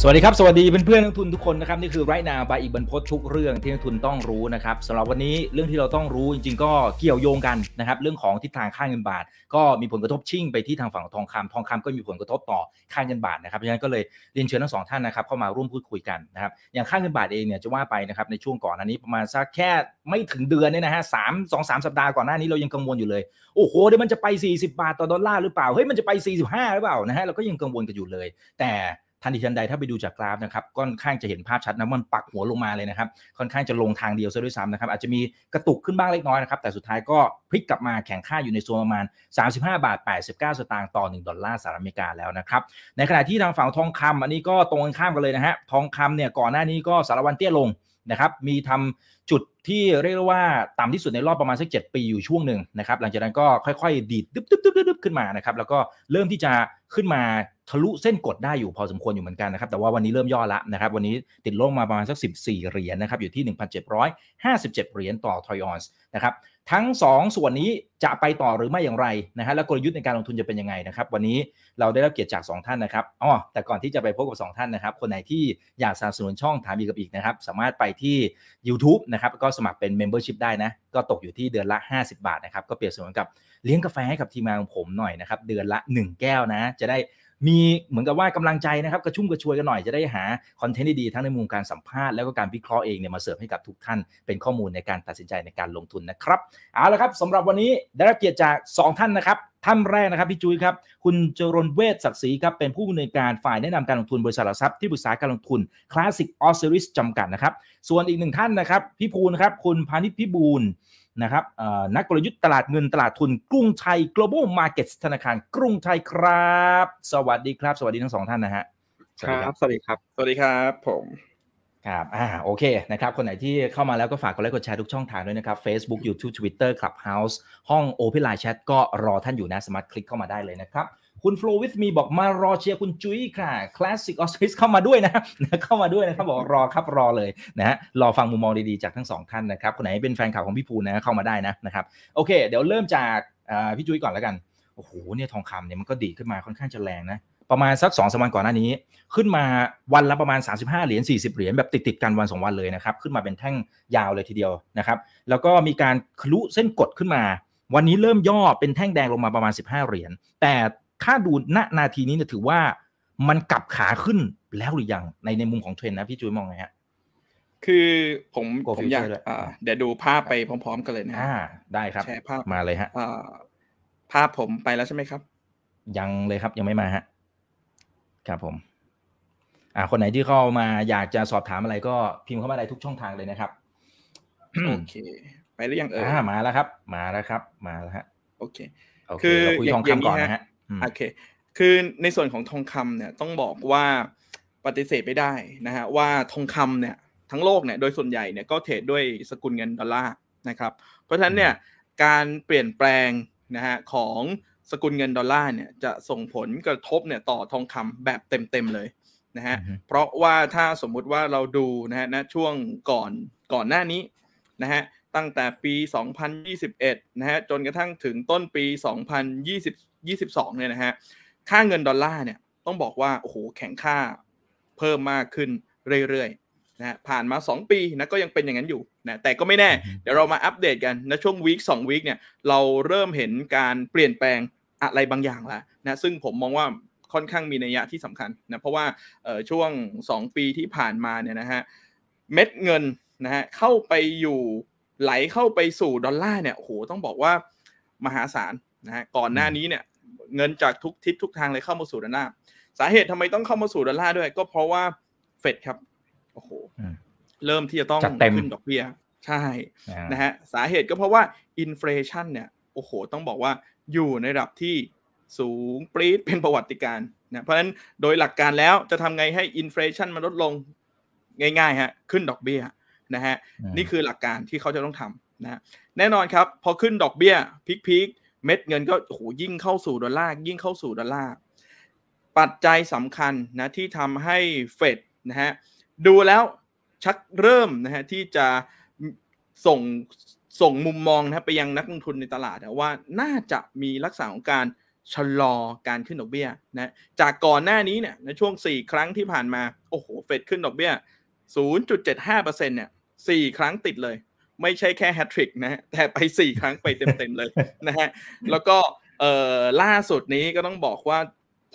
สวัสดีครับ สวัสดีเพื่อนๆนักทุนทุกคนนะครับ นี่คือไรนาบายอีกบรรพททุกเรื่องที่นักทุนต้องรู้นะครับสำหรับวันนี้เรื่องที่เราต้องรู้จริงๆ ก็เกี่ยวโยงกันนะครับ เรื่องของทิศทางค่าเงินบาท ก็มีผลกระทบชิ่งไปที่ทางฝั่งทองคำทองคำก็มีผลกระทบต่อค่าเงินบาทนะครับเพราะฉะนั้นก็เลยเรียนเชิญทั้งสองท่านนะครับเข้ามาร่วมพูดคุยกันนะครับอย่างค่าเงินบาทเองเนี่ยจะว่าไปนะครับในช่วงก่อนอันนี้ประมาณสักแค่ไม่ถึงเดือนเนี่ยนะฮะสามสองสามสัปดาห์ก่อนหน้านี้เรายังกังวลอยู่เลยโอ้โหเดี๋ยวมันจะไป 40 บาทต่อดอลลาร์หรือเปล่าเฮ้ยมันจะไป 45 หรือเปล่านะฮะเราก็ยังกังวลกันอยู่เลย แต่ ทันทีทันใดถ้าไปดูจากกราฟนะครับก็ค่อนข้างจะเห็นภาพชัดนะมันปักหัวลงมาเลยนะครับค่อนข้างจะลงทางเดียวซะด้วยซ้ำนะครับอาจจะมีกระตุกขึ้นบ้างเล็กน้อยนะครับแต่สุดท้ายก็พลิกกลับมาแข่งค่าอยู่ในโซนประมาณ 35 บาท 89 สตางค์ต่อ 1 ดอลลาร์สหรัฐอเมริกาแล้วนะครับในขณะที่ทางฝั่งทองคำอันนี้ก็ตรงกันข้ามกันเลยนะฮะทองคำเนี่ยก่อนหน้านี้ก็สารวันเตี้ยลง นะครับมีทำจุดที่เรียกว่าต่ำที่สุดในรอบประมาณสักเปีอยู่ช่วงหนึ่งนะครับหลังจากนั้นก็ค่อยๆ ดีดดึ๊บดึ๊บดึ๊บดึ๊บขึ้นมานะครับแล้วก็เริ่มที่จะขึ้นมาทะลุเส้นกดได้อยู่พอสมควรอยู่เหมือนกันนะครับแต่ว่าวันนี้เริ่มย่อละนะครับวันนี้ติดลงมาประมาณสัก 14 เหรียญนะครับอยู่ที่ 1,757 เหรียญต่อทรอยออนส์นะครับ ทั้ง 2 ส่วนนี้จะไปต่อหรือไม่อย่างไรนะฮะและกลยุทธ์ในการลงทุนจะเป็นยังไงนะครับ วันนี้เราได้รับเกียรติจาก 2 ท่านนะครับอ๋อแต่ก่อนที่จะไปพบกับ 2 ท่านนะครับ คนไหนที่อยากสนับสนุนช่องถามอีกกับอีกนะครับ สามารถไปที่ YouTube นะครับก็สมัครเป็น Membership ได้นะ ก็ตกอยู่ที่เดือนละ 50 บาทนะครับ ก็เปรียบเสมือนกับเลี้ยงกาแฟให้กับทีมงานของผมหน่อยนะครับเดือนละ 1 แก้วนะ จะได้ มีเหมือนกับว่ากำลังใจนะครับกระชุ่มกระชวยกันหน่อยจะได้หาคอนเทนต์ดีๆทั้งในมุมการสัมภาษณ์แล้วก็การวิเคราะห์เองเนี่ยมาเสิร์ฟให้กับทุกท่าน เป็นข้อมูลในการตัดสินใจในการลงทุนนะครับเอาละครับสำหรับวันนี้ได้รับเกียรติจาก 2 ท่านนะครับท่านแรกนะครับพี่จุ้ยครับ คุณจรนเวศศักดิ์ศรีครับ เป็นผู้อำนวยการฝ่ายแนะนำการลงทุนบริษัทหลักทรัพย์ที่ปรึกษาการลงทุนคลาสสิกออสสิริสจำกัดนะครับ ส่วนอีกหนึ่งท่านนะครับพี่พูนนะครับคุณพานิชพิบูลย์ นะครับนักกลยุทธ์ตลาดเงินตลาดทุนกรุงไทย global markets ธนาคารกรุงไทยครับ สวัสดีครับ สวัสดีทั้งสองท่านนะฮะครับสวัสดีครับ สวัสดีครับผมครับอ่าโอเคนะครับ คนไหนที่เข้ามาแล้วก็ฝากกดไลค์กดแชร์ทุกช่องทางด้วยนะครับ Facebook YouTube Twitter Clubhouse ห้อง Open Line Chat ก็รอท่านอยู่นะสามารถคลิกเข้ามาได้เลยนะครับ คุณ Flow with me บอกมารอเชียร์คุณจุ้ยค่ะ Classic Office เข้ามาด้วยนะเข้ามาด้วยนะครับบอกรอครับรอเลยนะฮะรอฟังมุมมองดีๆจากทั้งสองท่านนะครับคนไหนเป็นแฟนข่าวของพี่ภูนะเข้ามาได้นะนะครับโอเค เดี๋ยวเริ่มจากพี่จุ้ยก่อนแล้วกันโอ้โหเนี่ยทองคำเนี่ยมันก็ดีขึ้นมาค่อนข้างจะแรงนะประมาณสัก2อสวันก่อนหน้านี้ ขึ้นมาวันละประมาณ 35 เหรียญ 40 เหรียญแบบติดๆกันวัน 2 วันเลยนะครับ ขึ้นมาเป็นแท่งยาวเลยทีเดียวนะครับ แล้วก็มีการคลุเส้นกดขึ้นมา วันนี้เริ่มย่อเป็นแท่งแดงลงมาประมาณ 15 เหรียญแต่ ถ้าดูณนาทีนี้เนี่ยถือว่ามันกลับขาขึ้นแล้วหรือยังในในมุมของเทรนนะพี่จุ้ยมองไงฮะคือผมผมอยากเดี๋ยวดูภาพไปพร้อม ๆ กันเลยนะอ่าได้ครับแชร์ภาพมาเลยฮะภาพผมไปแล้วใช่ไหมครับ ยังเลยครับยังไม่มาฮะครับผม อ่าคนไหนที่เข้ามาอยากจะสอบถามอะไรก็พิมพ์เข้ามาได้ทุกช่องทางเลยนะครับโอเค ไปหรือยังเออมาแล้วครับ มาแล้วครับ มาแล้วฮะโอเค คือเราคุยทองคำก่อนนะฮะ โอเค คือในส่วนของทองคำเนี่ยต้องบอกว่าปฏิเสธไม่ได้นะฮะว่าทองคำเนี่ยทั้งโลกเนี่ยโดยส่วนใหญ่เนี่ยก็เทรดด้วยสกุลเงินดอลลาร์นะครับเพราะฉะนั้นเนี่ยการเปลี่ยนแปลงนะฮะของสกุลเงินดอลลาร์เนี่ยจะส่งผลกระทบเนี่ยต่อทองคำแบบเต็มๆเลยนะฮะเพราะว่าถ้าสมมุติว่าเราดูนะฮะณช่วงก่อนก่อนหน้านี้นะฮะตั้งแต่ปี 2021นะฮะจนกระทั่งถึงต้นปี 2022 เนี่ยนะฮะ ค่าเงินดอลลาร์เนี่ยต้องบอกว่า โอ้โห แข็งค่าเพิ่มมากขึ้นเรื่อยๆนะฮะผ่านมา 2 ปีนะก็ยังเป็นอย่างนั้นอยู่นะแต่ก็ไม่แน่ เดี๋ยวเรามาอัปเดตกันในช่วงวีคสองวีคเนี่ยเราเริ่มเห็นการเปลี่ยนแปลงอะไรบางอย่างแล้วนะซึ่งผมมองว่าค่อนข้างมีนัยยะที่สำคัญนะเพราะว่าช่วง 2 ปีที่ผ่านมาเนี่ยนะฮะเม็ดเงินนะฮะเข้าไปอยู่ไหลเข้าไปสู่ดอลลาร์เนี่ยโอ้โหต้องบอกว่ามหาศาลนะฮะก่อนหน้านี้เนี่ย เงินจากทุกทิศทุกทางเลยเข้ามาสู่ดอลลาร์สาเหตุทำไมต้องเข้ามาสู่ดอลลาร์ด้วย ก็เพราะว่าเฟดครับโอ้โหเริ่มที่จะต้องขึ้นดอกเบี้ยใช่นะฮะสาเหตุก็เพราะว่าอินฟลชันเนี่ยโอ้โห ต้องบอกว่าอยู่ในระดับที่สูงปรี๊ดเป็นประวัติการนะเพราะฉะนั้นโดยหลักการแล้วจะทำไงให้อินฟลชันมันลดลงง่ายๆฮะขึ้นดอกเบี้ยนะฮะนี่คือหลักการที่เขาจะต้องทำนะแน่นอนครับ พอขึ้นดอกเบี้ยพีคๆ เม็ดเงินก็โหยิ่งเข้าสู่ดอลลาร์ยิ่งเข้าสู่ดอลลาร์ปัจจัยสำคัญนะที่ทำให้เฟดนะฮะดูแล้วชักเริ่มนะฮะที่จะส่งส่งมุมมองนะไปยังนักลงทุนในตลาดว่าน่าจะมีลักษณะของการชะลอการขึ้นดอกเบี้ยนะจากก่อนหน้านี้เนี่ยในช่วง 4 ครั้งที่ผ่านมา โอ้โห เฟดขึ้นดอกเบี้ย 0.75%เนี่ย4ครั้งติดเลย ไม่ใช่แค่แฮตทริกนะแต่ไป 4 ครั้งไปเต็มๆเลยนะฮะแล้วก็เอ่อล่าสุดนี้ก็ต้องบอกว่า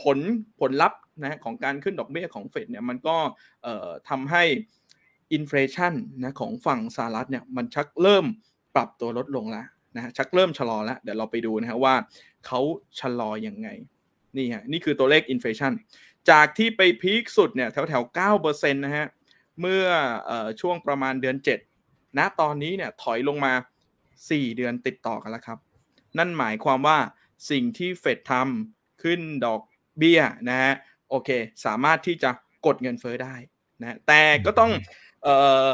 ผลผลลัพธ์นะของการขึ้นดอกเบี้ยของเฟดเนี่ยมันก็เอ่อทำให้ inflation นะของฝั่งสหรัฐเนี่ยมันชักเริ่มปรับตัวลดลงแล้วนะฮะชักเริ่มชะลอแล้วเดี๋ยวเราไปดูนะฮะว่าเขาชะลออยังไงนี่ฮะนี่คือตัวเลข inflation จากที่ไป peak สุดเนี่ยแถวแถวเก้าเปอร์เซ็นต์นะฮะเมื่ออช่วงประมาณเดือน 7 ณตอนนี้เนี่ยถอยลงมา 4 เดือนติดต่อกันแล้วครับ นั่นหมายความว่าสิ่งที่เฟดทำขึ้นดอกเบี้ยนะฮะโอเค สามารถที่จะกดเงินเฟ้อได้นะแต่ก็ต้องเอ่อ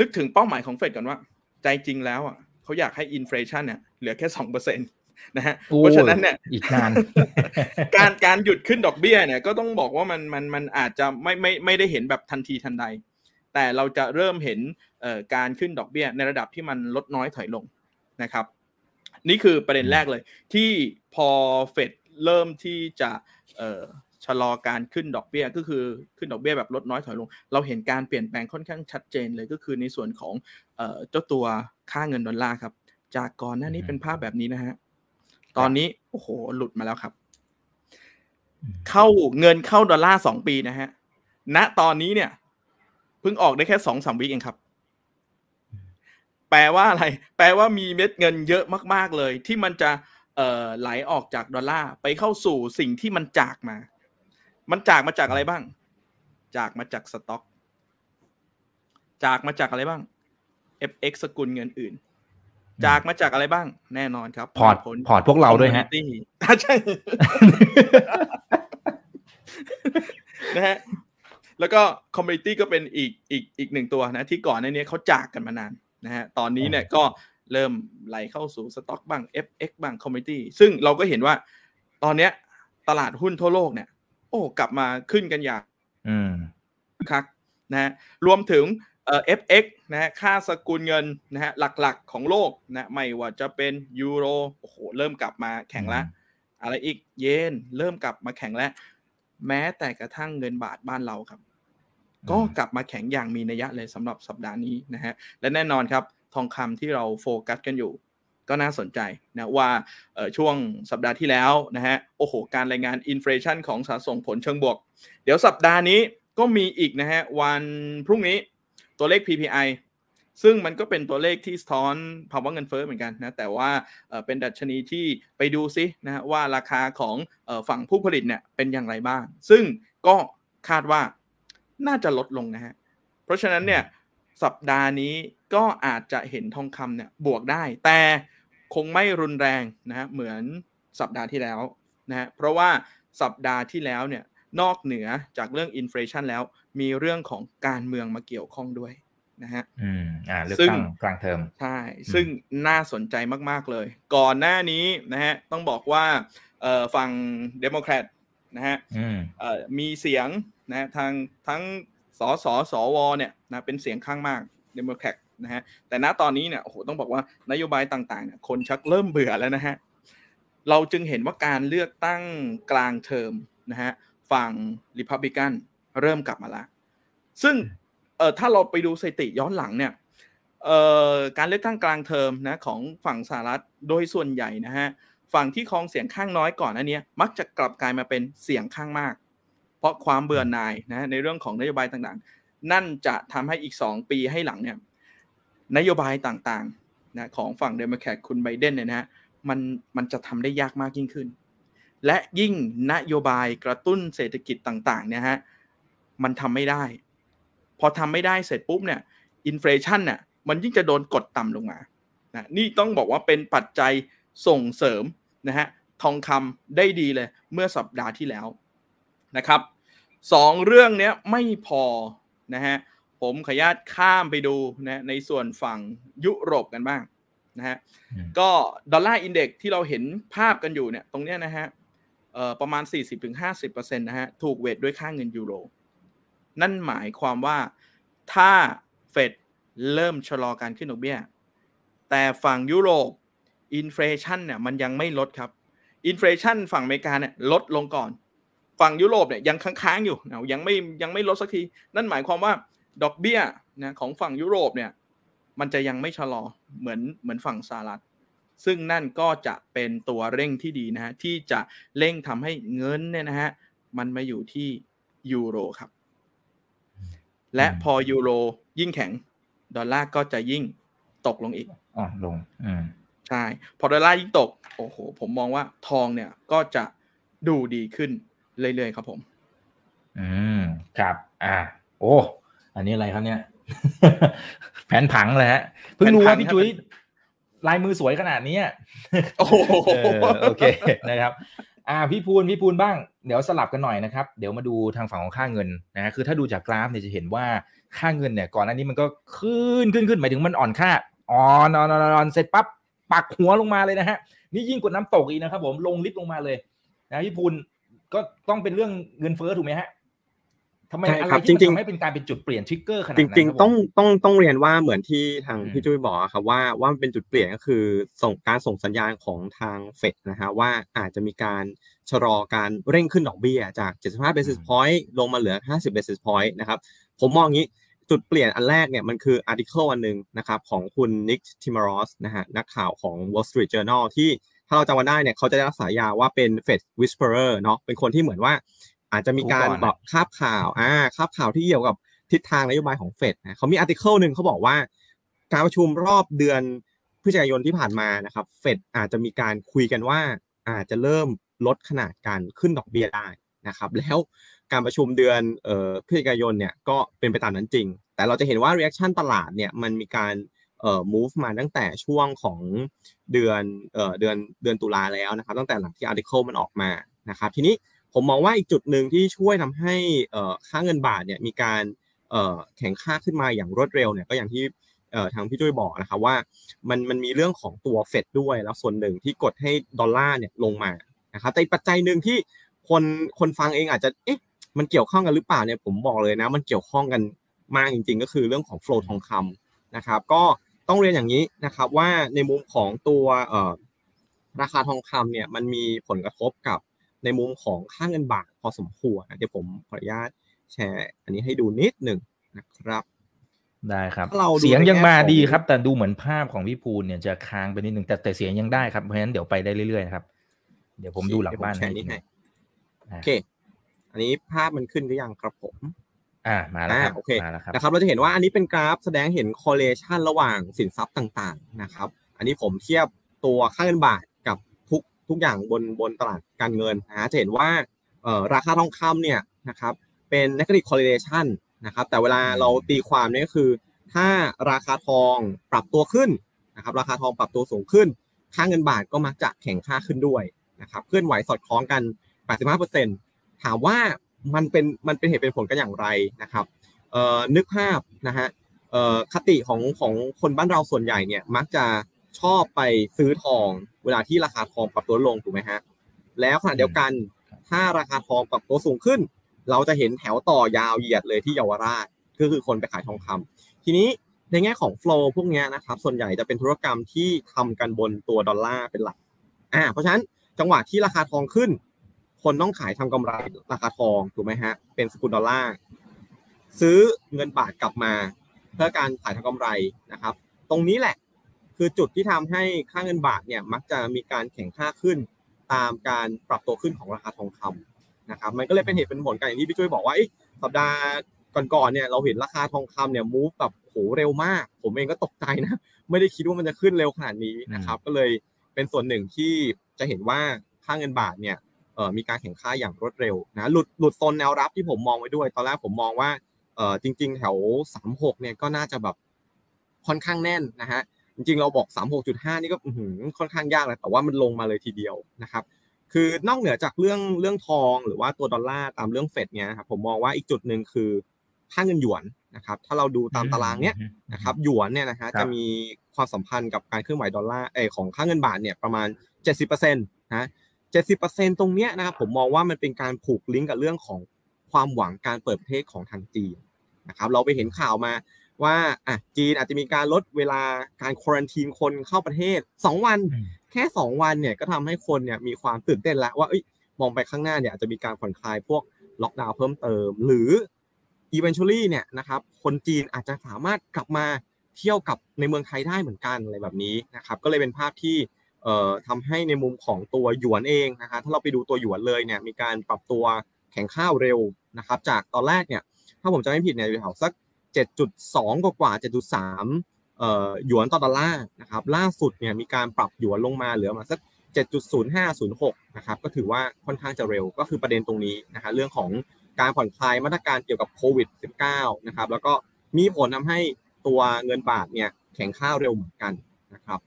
นึกถึงเป้าหมายของเฟดก่อนว่า ใจจริงแล้วอะเขาอยากให้อินฟลชันเนี่ยเหลือแค่สองเปอร์เซ็นต์นะฮะเพราะฉะนั้นเนี่ยอีกนานการการหยุดขึ้นดอกเบี้ยเนี่ยก็ต้องบอกว่ามันมันมันอาจจะไม่ไม่ไม่ได้เห็นแบบทันทีทันใด แต่เราจะเริ่มเห็นการขึ้นดอกเบี้ยในระดับที่มันลดน้อยถอยลงนะครับ นี่คือประเด็นแรกเลย ที่พอเฟดเริ่มที่จะชะลอการขึ้นดอกเบี้ยก็คือขึ้นดอกเบี้ยแบบลดน้อยถอยลง เราเห็นการเปลี่ยนแปลงค่อนข้างชัดเจนเลยก็คือในส่วนของเจ้าตัวค่าเงินดอลลาร์ครับ จากก่อนหน้านี้เป็นภาพแบบนี้นะฮะตอนนี้โอ้โหหลุดมาแล้วครับ เข้าเงินเข้าดอลลาร์สองปีนะฮะณตอนนี้เนี่ยเพิ่งออกได้แค่สองสามวิเองครับ แปลว่าอะไร แปลว่ามีเม็ดเงินเยอะมาก ๆ เลย ที่มันจะเอ่อไหลออกจากดอลลาร์ไปเข้าสู่สิ่งที่มันจากมา มันจากมาจากอะไรบ้าง จากมาจากสต็อก จากมาจากอะไรบ้าง FX สกุลเงินอื่น จากมาจากอะไรบ้าง แน่นอนครับ พอร์ตพอร์ตพวกเราด้วยฮะใช่นะฮะ แล้วก็ commodity ก็เป็นอีกอีกอีกหนึ่งตัวนะที่ก่อนหน้านี้เขาจากกันมานานนะฮะตอนนี้เนี่ยก็เริ่มไหลเข้าสู่สต็อกบ้าง FX บ้าง commodity ซึ่งเราก็เห็นว่าตอนเนี้ยตลาดหุ้นทั่วโลกเนี่ย โอ้กลับมาขึ้นกันอย่างคึกคักนะฮะรวมถึงเอ่อ FX นะฮะค่าสกุลเงินนะฮะหลักๆของโลกนะไม่ว่าจะเป็นยูโรโอ้โหเริ่มกลับมาแข็งแล้วอะไรอีกเยนเริ่มกลับมาแข็งแล้ว แม้แต่กระทั่งเงินบาทบ้านเราครับ ก็กลับมาแข็งอย่างมีนัยยะเลยสำหรับสัปดาห์นี้นะฮะและแน่นอนครับ ทองคำที่เราโฟกัสกันอยู่ ก็น่าสนใจนะว่าช่วงสัปดาห์ที่แล้วนะฮะโอ้โห การรายงานอินฟลชันของสะสมผลเชิงบวก เดี๋ยวสัปดาห์นี้ก็มีอีกนะฮะวันพรุ่งนี้ตัวเลข PPI ซึ่งมันก็เป็นตัวเลขที่สะท้อนภาวะเงินเฟ้อเหมือนกันนะแต่ว่าเป็นดัชนีที่ไปดูซินะว่าราคาของฝั่งผู้ผลิตเนี่ยเป็นอย่างไรบ้าง ซึ่งก็คาดว่าน่าจะลดลงนะฮะเพราะฉะนั้นเนี่ยสัปดาห์นี้ก็อาจจะเห็นทองคำเนี่ยบวกได้ แต่คงไม่รุนแรงนะฮะเหมือนสัปดาห์ที่แล้วนะฮะเพราะว่าสัปดาห์ที่แล้วเนี่ยนอกเหนือจากเรื่อง inflation แล้วมีเรื่องของการเมืองมาเกี่ยวข้องด้วย นะฮะอืมอ่าเลือกตั้งกลางเทอมใช่ซึ่งน่าสนใจมาก ๆ เลย ก่อนหน้านี้นะฮะต้องบอกว่าเอ่อฝั่งเดโมแครตนะฮะเอ่อมีเสียงนะทางทั้งสสสวเนี่ยนะเป็นเสียงข้างมากเดโมแครตนะฮะแต่ณตอนนี้เนี่ยโอ้โหต้องบอกว่านโยบายต่างๆเนี่ยคนชักเริ่มเบื่อแล้วนะฮะเราจึงเห็นว่าการเลือกตั้งกลางเทอมนะฮะฝั่งริพับลิกันเริ่มกลับมาแล้วซึ่ง เออถ้าเราไปดูสถิติย้อนหลังเนี่ยเอ่อการเลือกตั้งกลางเทอมนะของฝั่งสหรัฐโดยส่วนใหญ่นะฮะฝั่งที่ครองเสียงข้างน้อยก่อนอันนี้มักจะกลับกลายมาเป็นเสียงข้างมาก เพราะความเบื่อหน่ายนะในเรื่องของนโยบายต่างๆ นั่นจะทำให้อีก 2 ปีให้หลังเนี่ยนโยบายต่างๆนะของฝั่งเดโมแครตคุณไบเดนเนี่ยนะมันมันจะทำได้ยากมากยิ่งขึ้น และยิ่งนโยบายกระตุ้นเศรษฐกิจต่างๆเนี่ยฮะมันทำไม่ได้ อทำไม่ได้เสร็จปุ๊บเนี่ย inflation เนี่ยมันยิ่งจะโดนกดต่ำลงมานะนี่ต้องบอกว่าเป็นปัจจัยส่งเสริมนะฮะทองคำได้ดีเลยเมื่อสัปดาห์ที่แล้วนะครับสองเรื่องนี้ไม่พอนะฮะผมขออนุญาตข้ามไปดูนะในส่วนฝั่งยุโรปกันบ้างนะฮะก็ dollar index ที่เราเห็นภาพกันอยู่เนี่ยตรงเนี้ยนะฮะประมาณ 40-50%นะฮะถูก weight ด้วยค่าเงินยูโร นั่นหมายความว่าถ้าเฟดเริ่มชะลอการขึ้นดอกเบี้ย แต่ฝั่งยุโรป inflation เนี่ยมันยังไม่ลดครับ inflation ฝั่งอเมริกาเนี่ยลดลงก่อน ฝั่งยุโรปเนี่ยยังค้างๆอยู่นะยังไม่ยังไม่ลดสักที นั่นหมายความว่าดอกเบี้ยนะของฝั่งยุโรปเนี่ยมันจะยังไม่ชะลอเหมือนเหมือนฝั่งสหรัฐ ซึ่งนั่นก็จะเป็นตัวเร่งที่ดีนะฮะที่จะเร่งทำให้เงินเนี่ยนะฮะมันมาอยู่ที่ยูโรครับ และพอยูโรยิ่งแข็ง ดอลลาร์ก็จะยิ่งตกลงอีกอ๋อลงอืมใช่ พอดอลลาร์ยิ่งตก โอ้โห ผมมองว่าทองเนี่ยก็จะดูดีขึ้นเรื่อยๆครับผม อืม ครับ อ่า โอ้ อันนี้อะไรครับเนี่ย แผนผังเลยฮะ เพิ่งรู้ว่าพี่จุ้ยลายมือสวยขนาดนี้ โอ้โหเออโอเคนะครับ อ่าพี่พูนพี่พูนบ้างเดี๋ยวสลับกันหน่อยนะครับ เดี๋ยวมาดูทางฝั่งของค่าเงินนะฮะคือถ้าดูจากกราฟเนี่ยจะเห็นว่าค่าเงินเนี่ยก่อนหน้านี้มันก็ขึ้นขึ้นขึ้นหมายถึงมันอ่อนค่าอ่อนอ่อนอ่อนอ่อนเสร็จปั๊บปักหัวลงมาเลยนะฮะนี่ยิ่งกว่าน้ำตกอีกนะครับผมลงลิฟต์ลงมาเลยนะพี่พูนก็ต้องเป็นเรื่องเงินเฟ้อถูกไหมฮะ ทำไมใช่อะไรครับที่จริมันงๆทำให้เป็นการเป็นจุดเปลี่ยนทริกเกอร์ขนาดจนั้นริงคบๆต้องผมต้องต้องเรียนว่าเหมือนที่ทางอืมพี่จุ้ยบอกครับว่าว่ามันเป็นจุดเปลี่ยนก็คือส่งการส่งสัญญาณของทางเฟดนะฮะว่าอาจจะมีการชะลอการเร่งขึ้นดอกเบี้ยจาก 75 basis point ลงมาเหลือ 50 basis point นะครับผมมองอย่างนี้จุดเปลี่ยนอันแรกเนี่ยมันคือ article อันหนึ่งนะครับของคุณ Nick Timiraos นะฮะนักข่าวของ Wall Street Journal ที่ถ้าเราจำกันได้เนี่ยเขาจะได้รับฉายาว่าเป็น Fed Whisperer เนาะเป็นคนที่เหมือนว่า อาจจะมีการรู้ก่อนแบบคาบข่าวอ่าคาบข่าวที่เกี่ยวกับทิศทางนโยบายของเฟดนะเขามี article หนึ่งเขาบอกว่า การประชุมรอบเดือนพฤศจิกายนที่ผ่านมานะครับเฟดอาจจะมีการคุยกันว่าอาจจะเริ่มลดขนาดการขึ้นดอกเบี้ยได้นะครับ แล้วการประชุมเดือนเอ่อพฤศจิกายนเนี่ยก็เป็นไปตามนั้นจริง แต่เราจะเห็นว่า reaction ตลาดเนี่ยมันมีการเอ่อ move มาตั้งแต่ช่วงของเดือนเอ่อเดือนเดือนตุลาแล้วนะครับ ตั้งแต่หลังที่ article มันออกมานะครับ ทีนี้ ผมมองว่าอีกจุดหนึ่งที่ช่วยทำให้ค่าเงินบาทเนี่ยมีการแข็งค่าขึ้นมาอย่างรวดเร็วเนี่ยก็อย่างที่ทางพี่จุ้ยบอกนะครับว่ามันมันมีเรื่องของตัวเฟดด้วยแล้วส่วนหนึ่งที่กดให้ดอลลาร์เนี่ยลงมานะครับแต่ปัจจัยหนึ่งที่คนคนฟังเองอาจจะเอ๊ะมันเกี่ยวข้องกันหรือเปล่าเนี่ยผมบอกเลยนะ มันเกี่ยวข้องกันมากจริง ๆ ก็คือเรื่องของโฟลทองคำนะครับ ก็ต้องเรียนอย่างนี้นะครับว่าในมุมของตัวราคาทองคำเนี่ยมันมีผลกระทบกับ ในมุมของค่าเงินบาทพอสมควรนะเดี๋ยวผมขออนุญาตแชร์อันนี้ให้ดูนิดหนึ่งนะครับได้ครับถ้าเราดูเสียงยังในแง่มาของดีครับ แต่ดูเหมือนภาพของพี่ภูนเนี่ยจะค้างไปนิดนึงแต่แต่เสียงยังได้ครับเพราะฉะนั้นเดี๋ยวไปได้เรื่อยๆนะครับเดี๋ยวผมดูหลังบ้านเดี๋ยวผมแชร์นี่ให้อ่าโอเค อันนี้ภาพมันขึ้นหรือยังครับผม อ่ามาแล้วครับอ่าโอเคมาแล้วครับนะครับ เราจะเห็นว่าอันนี้เป็นกราฟแสดงเห็น correlation ระหว่างสินทรัพย์ต่าง ๆ นะครับ อันนี้ผมเทียบตัวค่าเงินบาทกับ ทุกอย่างบนบนตลาดการเงินนะจะเห็นว่าราคาทองคำเนี่ยนะครับเป็น negative correlation นะครับแต่เวลาเราตีความเนี่ยก็คือ ถ้าราคาทองปรับตัวขึ้นนะครับราคาทองปรับตัวสูงขึ้น ค่าเงินบาทก็มักจะแข็งค่าขึ้นด้วยนะครับเคลื่อนไหวสอดคล้องกัน 85%ถามว่ามันเป็นมันเป็นเหตุเป็นผลกันอย่างไรนะครับเออนึกภาพนะฮะเอ่อคติของของคนบ้านเราส่วนใหญ่เนี่ยมักจะชอบไปซื้อทอง เวลาที่ราคาทองปรับตัวลงถูกไหมฮะแล้วขณะเดียวกันถ้าราคาทองปรับตัวสูงขึ้น เราจะเห็นแถวต่อยาวเหยียดเลยที่เยาวราชก็คือคนไปขายทองคำทีนี้ในแง่ของ flow พวกเนี้ยนะครับส่วนใหญ่จะเป็นธุรกรรมที่ทำกันบนตัวดอลลาร์เป็นหลักอ่าเพราะฉะนั้นจังหวะที่ราคาทองขึ้น คนต้องขายทำกำไรราคาทองถูกไหมฮะเป็นสกุลดอลลาร์ซื้อเงินบาทกลับมา เพื่อการขายทำกำไรนะครับ ตรงนี้แหละ คือจุดที่ทำให้ค่าเงินบาทเนี่ยมักจะมีการแข่งค่าขึ้นตามการปรับตัวขึ้นของราคาทองคำนะครับมันก็เลยเป็นเหตุเป็นผลกันอย่างที่พี่ช่วยบอกว่าเอ้สัปดาห์ก่อนๆเนี่ยเราเห็นราคาทองคำเนี่ยมูฟแบบโหเร็วมาก ผมเองก็ตกใจนะ ไม่ได้คิดว่ามันจะขึ้นเร็วขนาดนี้นะครับ ก็เลยเป็นส่วนหนึ่งที่จะเห็นว่าค่าเงินบาทเนี่ยมีการแข่งค่าอย่างรวดเร็วนะหลุดหลุดโซนแนวรับที่ผมมองไว้ด้วย ตอนแรกผมมองว่าจริง ๆ แถว 36เนี่ยก็น่าจะแบบค่อนข้างแน่นนะฮะ จริงๆเราบอก 36.5 นี่ก็อื้อหือค่อนข้างยากเลยแต่ว่ามันลงมาเลยทีเดียวนะครับ คือนอกเหนือจากเรื่องเรื่องทองหรือว่าตัวดอลลาร์ตามเรื่องเฟดเนี่ยนะครับผมมองว่าอีกจุดหนึ่งคือค่าเงินหยวนนะครับ ถ้าเราดูตามตารางเนี้ยนะครับหยวนเนี่ยนะฮะครับจะมีความสัมพันธ์กับการเคลื่อนไหวดอลลาร์เออของค่าเงินบาทเนี่ยประมาณ 70%นะ70%ตรงเนี้ยนะครับผมมองว่ามันเป็นการผูกลิงก์กับเรื่องของความหวังการเปิดประเทศของทางจีนนะครับเราไปเห็นข่าวมา ว่าอะจีนอาจจะมีการลดเวลาการควอนตีนคนเข้าประเทศ 2 วันอืมแค่ 2 วันเนี่ยก็ทำให้คนเนี่ยมีความตื่นเต้นแล้วว่าเอ้ยมองไปข้างหน้าเนี่ยอาจจะมีการผ่อนคลายพวกล็อกดาวน์เพิ่มเติม หรือ eventually เนี่ยนะครับคนจีนอาจจะสามารถกลับมาเที่ยวกับในเมืองไทยได้เหมือนกันอะไรแบบนี้นะครับก็เลยเป็นภาพที่เอ่อทำให้ในมุมของตัวหยวนเองนะครับถ้าเราไปดูตัวหยวนเลยเนี่ยมีการปรับตัวแข่งข้าวเร็วนะครับจากตอนแรกเนี่ยถ้าผมจำไม่ผิดเนี่ยอยู่แถวสัก 7.2 กว่ากว่า 7.3เอ่อหยวนต่อดอลลาร์นะครับล่าสุดเนี่ยมีการปรับหยวนลงมาเหลือมาสัก 7.0506นะครับก็ถือว่าค่อนข้างจะเร็วก็คือประเด็นตรงนี้นะฮะเรื่องของการผ่อนคลายมาตรการเกี่ยวกับโควิด -19 นะครับแล้วก็มีผลทำให้ตัวเงินบาทเนี่ยแข็งค่าเร็วเหมือนกันนะครับ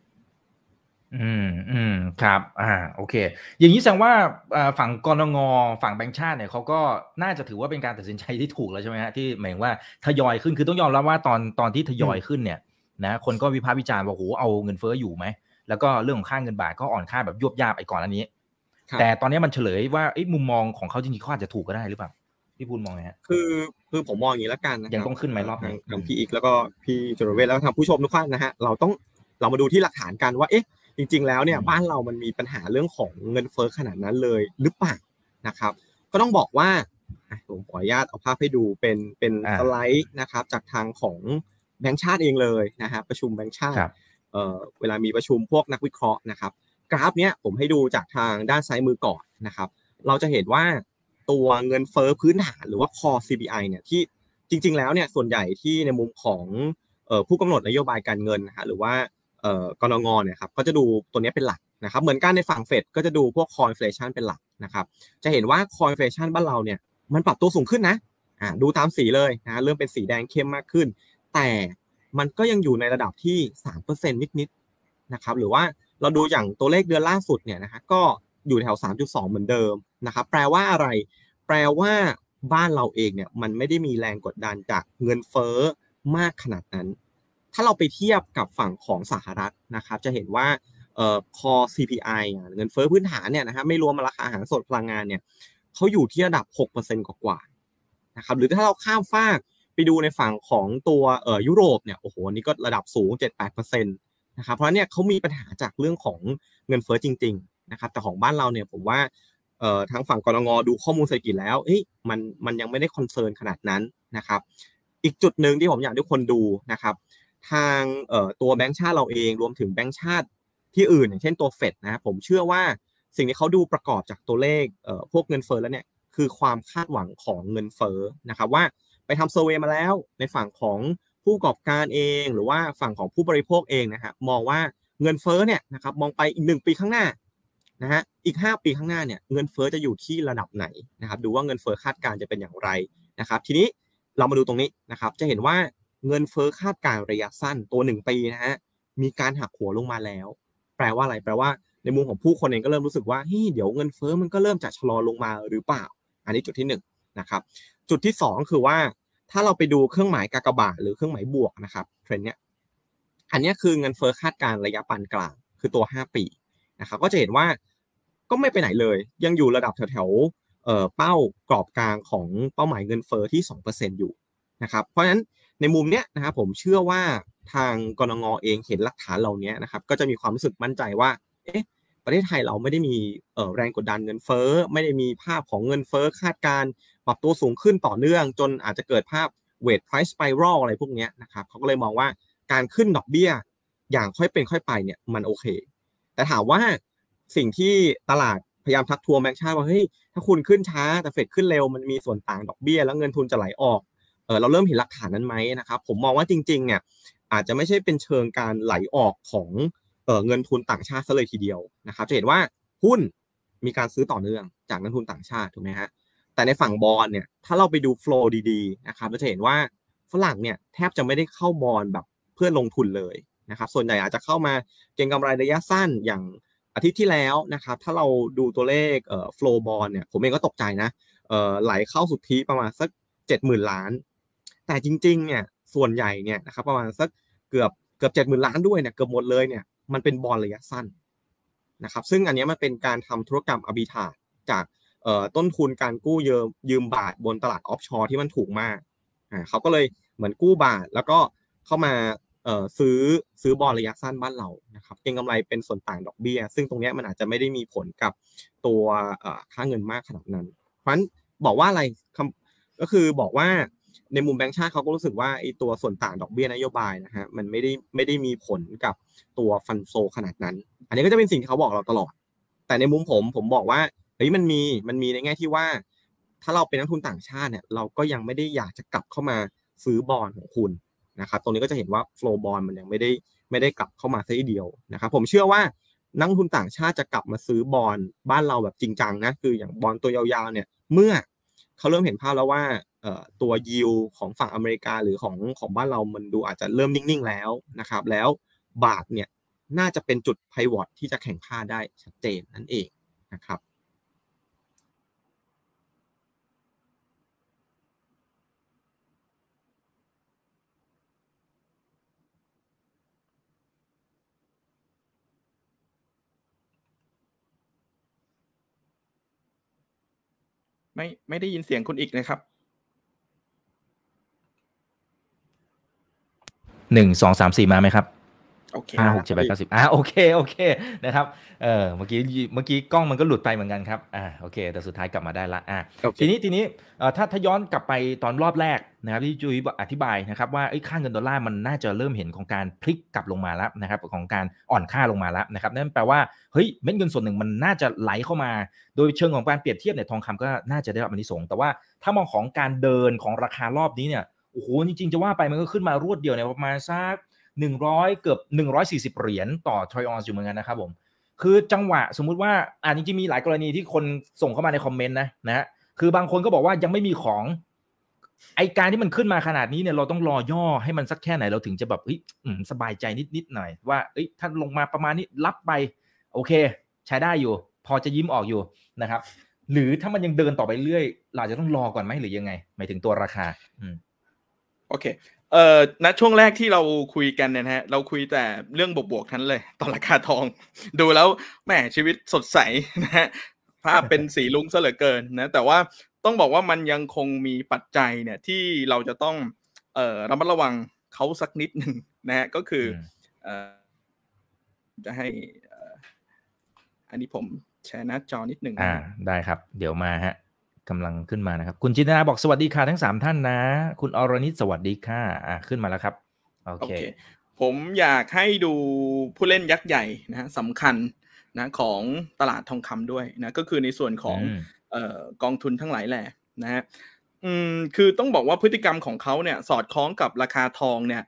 อืมอืมครับ อ่า โอเค อย่างนี้แสดงว่าอ่าฝั่งกรงฝั่งแบงก์ชาติเนี่ยเขาก็น่าจะถือว่าเป็นการตัดสินใจที่ถูกแล้วใช่ไหมฮะที่หมายถึงว่าทยอยขึ้นคือต้องยอมรับว่าตอนตอนที่ทยอยขึ้นเนี่ยนะคนก็วิพากษ์วิจารณ์ว่าโหเอาเงินเฟ้ออยู่ไหม แล้วก็เรื่องของค่าเงินบาทก็อ่อนค่าแบบยวบยาบไอ้ก่อนอันนี้ครับแต่ตอนนี้มันเฉลยว่าเอ้ยมุมมองของเขาจริงๆเขาอาจจะถูกก็ได้หรือเปล่าพี่พูดมองไงฮะคือคือผมมองอย่างนี้แล้วกันนะครับยังต้องขึ้นไหมรอบนี้ทางทางพี่อีกแล้วก็พี่จรเวทแล้วก็ทางผู้ชมทุกท่านนะฮะเราต้องเรามาดูที่หลักฐานกันว่าเอ๊ะ จริง ๆ แล้วเนี่ยอืมบ้านเรามันมีปัญหาเรื่องของเงินเฟ้อขนาดนั้นเลยหรือเปล่านะครับ ก็ต้องบอกว่าอะผมขออนุญาตเอาภาพให้ดูเป็นเป็นอ่าสไลด์นะครับ จากทางของแบงก์ชาติเองเลยนะฮะประชุมแบงก์ชาติครับเอ่อเวลามีประชุมพวกนักวิเคราะห์นะครับ กราฟเนี้ยผมให้ดูจากทางด้านซ้ายมือก่อนนะครับ เราจะเห็นว่าตัวเงินเฟ้อพื้นฐานหรือว่า core CPI เนี่ยที่จริง ๆ แล้วเนี่ยส่วนใหญ่ที่ในมุมของเอ่อผู้กำหนดนโยบายการเงินนะฮะหรือว่าเอ่อ กรงงเนี่ยครับก็จะดูตัวนี้เป็นหลักนะครับเหมือนกันในฝั่งเฟดก็จะดูพวก core inflation เป็นหลักนะครับจะเห็นว่า core inflation บ้านเราเนี่ยมันปรับตัวสูงขึ้นนะอ่าดูตามสีเลยนะเริ่มเป็นสีแดงเข้มมากขึ้น แต่มันก็ยังอยู่ในระดับที่3%นิดๆนะครับหรือว่าเราดูอย่างตัวเลขเดือนล่าสุดเนี่ยนะฮะก็อยู่แถว 3.2 เหมือนเดิมนะครับแปลว่าอะไร แปลว่าบ้านเราเองเนี่ยมันไม่ได้มีแรงกดดันจากเงินเฟ้อมากขนาดนั้น ถ้าเราไปเทียบกับฝั่งของสหรัฐนะครับจะเห็นว่าเอ่อ core CPI เงินเฟ้อพื้นฐานเนี่ยนะครับไม่รวมราคาอาหารสดพลังงานเนี่ยเขาอยู่ที่ระดับ 6%กว่าๆนะครับหรือถ้าเราข้ามฟากไปดูในฝั่งของตัวเอ่อยุโรปเนี่ยโอ้โหนี่ก็ระดับสูง 7-8%นะครับเพราะเนี่ยเขามีปัญหาจากเรื่องของเงินเฟ้อจริงๆนะครับแต่ของบ้านเราเนี่ยผมว่าเอ่อทางฝั่งกนง.ดูข้อมูลเศรษฐกิจแล้วเอ้ยมันมันยังไม่ได้ concern ขนาดนั้นนะครับอีกจุดหนึ่งที่ผมอยากให้ทุกคนดูนะครับ ทางตัวแบงก์ชาติเราเองรวมถึงแบงก์ชาติที่อื่น อย่างเช่นตัวเฟดนะครับผมเชื่อว่าสิ่งที่เขาดูประกอบจากตัวเลขพวกเงินเฟ้อแล้วเนี่ยคือความคาดหวังของเงินเฟ้อนะครับว่าไปทำ survey มาแล้วในฝั่งของผู้ประกอบการเอง หรือว่าฝั่งของผู้บริโภคเองนะฮะมองว่าเงินเฟ้อเนี่ยนะครับมองไปอีกหนึ่งปีข้างหน้านะฮะอีก 5 ปีข้างหน้าเนี่ยเงินเฟ้อจะอยู่ที่ระดับไหนนะครับดูว่าเงินเฟ้อคาดการณ์จะเป็นอย่างไรนะครับทีนี้เรามาดูตรงนี้นะครับจะเห็นว่า เงินเฟ้อคาดการณ์ระยะสั้นตัว 1 ปีนะฮะมีการหักหัวลงมาแล้ว แปลว่าอะไร แปลว่าในมุมของผู้คนเองก็เริ่มรู้สึกว่าเฮ้ยเดี๋ยวเงินเฟ้อมันก็เริ่มจะชะลอลงมาหรือเปล่า อันนี้จุดที่1นงนะครับจุดที่ 2 คือว่าถ้าเราไปดูเครื่องหมายกากบาทหรือเครื่องหมายบวกนะครับเทรนเนี้ยอันนี้คือเงินเฟ้อคาดการณ์ระยะปานกลาง คือตัว 5 ปีนะครับก็จะเห็นว่าก็ไม่ไปไหนเลย ยังอยู่ระดับแถวๆเอ่อเป้ากรอบกลางของเป้าหมายเงินเฟ้อที่ 2%อยู่นะครับเพราะฉะนั้น ในมุมเนี้ยนะครับผมเชื่อว่าทางกรงงเองเห็นหลักฐานเหล่านี้นะครับก็จะมีความรู้สึกมั่นใจว่าเอ๊ะประเทศไทยเราไม่ได้มีเอ่อแรงกดดันเงินเฟ้อ ไม่ได้มีภาพของเงินเฟ้อคาดการปรับตัวสูงขึ้นต่อเนื่อง จนอาจจะเกิดภาพ weight price spiral อะไรพวกเนี้ยนะครับเขาก็เลยมองว่าการขึ้นดอกเบี้ยอย่างค่อยเป็นค่อยไปเนี่ยมันโอเค แต่ถามว่าสิ่งที่ตลาดพยายามทักทวงแบงค์ชาติว่าเฮ้ยถ้าคุณขึ้นช้าแต่เฟดขึ้นเร็วมันมีส่วนต่างดอกเบี้ย แล้วเงินทุนจะไหลออก เออเราเริ่มเห็นหลักฐานนั้นไหมนะครับผมมองว่าจริงๆเนี่ยอาจจะไม่ใช่เป็นเชิงการไหลออกของเออเงินทุนต่างชาติซะเลยทีเดียวนะครับจะเห็นว่าหุ้นมีการซื้อต่อเนื่องจากนักทุนต่างชาติถูกไหมฮะแต่ในฝั่งบอลเนี่ยถ้าเราไปดูโฟล์ดีๆนะครับเราจะเห็นว่าฝรั่งเนี่ยแทบจะไม่ได้เข้าบอลแบบเพื่อลงทุนเลยนะครับส่วนใหญ่อาจจะเข้ามาเก็งกำไรระยะสั้นอย่างอาทิตย์ที่แล้วนะครับถ้าเราดูตัวเลขเอ่อ flow bond เนี่ยผมเองก็ตกใจนะเอ่อไหลเข้าสุทธิประมาณสักเจ็ดหมื่นล้าน แต่จริงๆเนี่ยส่วนใหญ่เนี่ยนะครับประมาณสักเกือบเกือบเจ็ดหมื่นล้านด้วยเนี่ยเกือบหมดเลยเนี่ยมันเป็นบอลระยะสั้นนะครับซึ่งอันนี้มันเป็นการทำธุรกรรมอ b ิธาจากต้นทุนการกู้ยืมยืมบาทบนตลาด offshore ที่มันถูกมากอ่าเขาก็เลยเหมือนกู้บาทแล้วก็เข้ามาเอ่อซื้อซื้อบอลระยะสั้นบ้านเรานะครับเก็งกำไรเป็นส่วนต่างดอกเบี้ย ซึ่งตรงเนี้ยมันอาจจะไม่ได้มีผลกับตัวค่าเงินมากขนาดนั้น เพราะฉะนั้นบอกว่าอะไรก็คือบอกว่า ในมุมแบงก์ชาติเขาก็รู้สึกว่าไอ้ตัวส่วนต่างดอกเบี้ยนโยบายนะฮะมันไม่ได้ไม่ได้มีผลกับตัวฟันโซขนาดนั้น อันนี้ก็จะเป็นสิ่งที่เขาบอกเราตลอด แต่ในมุมผมผมบอกว่าเฮ้ยมันมีมันมีในแง่ที่ว่า ถ้าเราเป็นนักทุนต่างชาติเนี่ยเราก็ยังไม่ได้อยากจะกลับเข้ามาซื้อบอลของคุณนะครับตรงนี้ก็จะเห็นว่าโฟล์บอลมันยังไม่ได้ไม่ได้กลับเข้ามาซะทีเดียวนะครับผมเชื่อว่านักทุนต่างชาติจะกลับมาซื้อบอลบ้านเราแบบจริงจังนะคืออย่างบอลตัวยาวๆเนี่ยเมื่อเขาเริ่มเห็นภาพแล้วว่า ตัวยิวของฝั่งอเมริกาหรือของของบ้านเรามันดูอาจจะเริ่มนิ่งๆแล้วนะครับ แล้วบาทเนี่ยน่าจะเป็นจุดไพวอตที่จะแข่งค่าได้ชัดเจนนั่นเองนะครับไม่ไม่ได้ยินเสียงคุณอีกนะครับ หนึ่งสองสามสี่มาไหมครับโอเคห้าหกเจ็ดแปดเก้าสิบอ่าโอเคโอเคนะครับเออเมื่อกี้เมื่อกี้กล้องมันก็หลุดไปเหมือนกันครับอ่าโอเค แต่สุดท้ายกลับมาได้ละอ่าโอเคทีนี้ทีนี้เอ่อถ้าถ้าย้อนกลับไปตอนรอบแรกนะครับที่จุ้ยอธิบายนะครับว่าไอ้ค่าเงินดอลลาร์มันน่าจะเริ่มเห็นของการพลิกกลับลงมาแล้วนะครับของการอ่อนค่าลงมาแล้วนะครับนั่นแปลว่าเฮ้ยเม็ดเงินส่วนหนึ่งมันน่าจะไหลเข้ามา โดยเชิงของการเปรียบเทียบเนี่ยทองคำก็น่าจะได้รับอานิสงส์แต่ว่าถ้ามองของการเดินของราคารอบนี้เนี่ยโอ้โหจริงๆจะว่าไปมันก็ขึ้นมารวดเดียวเนี่ยประมาณสักหนึ่งร้อยเกือบหนึ่งร้อยสี่สิบเหรียญต่อทรอยออนอยู่เหมือนกันนะครับผมคือจังหวะสมมุติว่าอ่าจริงๆมีหลายกรณีที่คนส่งเข้ามาในคอมเมนต์นะนะฮะคือบางคนก็บอกว่ายังไม่มีของไอการที่มันขึ้นมาขนาดนี้เนี่ยเราต้องรอย่อให้มันสักแค่ไหนเราถึงจะแบบเฮ้ยอืมสบายใจนิดๆหน่อยว่าเอ้ยถ้าลงมาประมาณนี้รับไป โอเค ใช้ได้อยู่ พอจะยิ้มออกอยู่นะครับ หรือถ้ามันยังเดินต่อไปเรื่อยเราจะต้องรอก่อนไหมหรือยังไงหมายถึงตัวราคา อืม โอเค เอ่อณช่วงแรกที่เราคุยกันเนี่ยนะฮะ เราคุยแต่เรื่องบวกๆทั้งนั้นเลย ตอนราคาทอง ดูแล้วแหมชีวิตสดใสนะฮะ ภาพเป็นสีลุ้งซะเหลือเกินนะ แต่ว่าต้องบอกว่ามันยังคงมีปัจจัยเนี่ยที่เราจะต้อง เอ่อระมัดระวังเขาสักนิดหนึ่งนะฮะ ก็คืออืมเอ่อ จะให้เอ่ออันนี้ผมแชร์หน้าจอนิดหนึ่งนะอ่าฮะได้ครับ เดี๋ยวมาฮะ กำลังขึ้นมานะครับ คุณจินตนาบอกสวัสดีค่ะทั้งสามท่านนะ คุณอรนิตสวัสดีค่ะอ่าขึ้นมาแล้วครับ โอโอเคเค ผมอยากให้ดูผู้เล่นยักษ์ใหญ่นะฮะสำคัญนะของตลาดทองคำด้วยนะก็คือในส่วนของอืมเอ่อกองทุนทั้งหลายแหล่นะฮะอืมคือต้องบอกว่าพฤติกรรมของเขาเนี่ยสอดคล้องกับราคาทองเนี่ย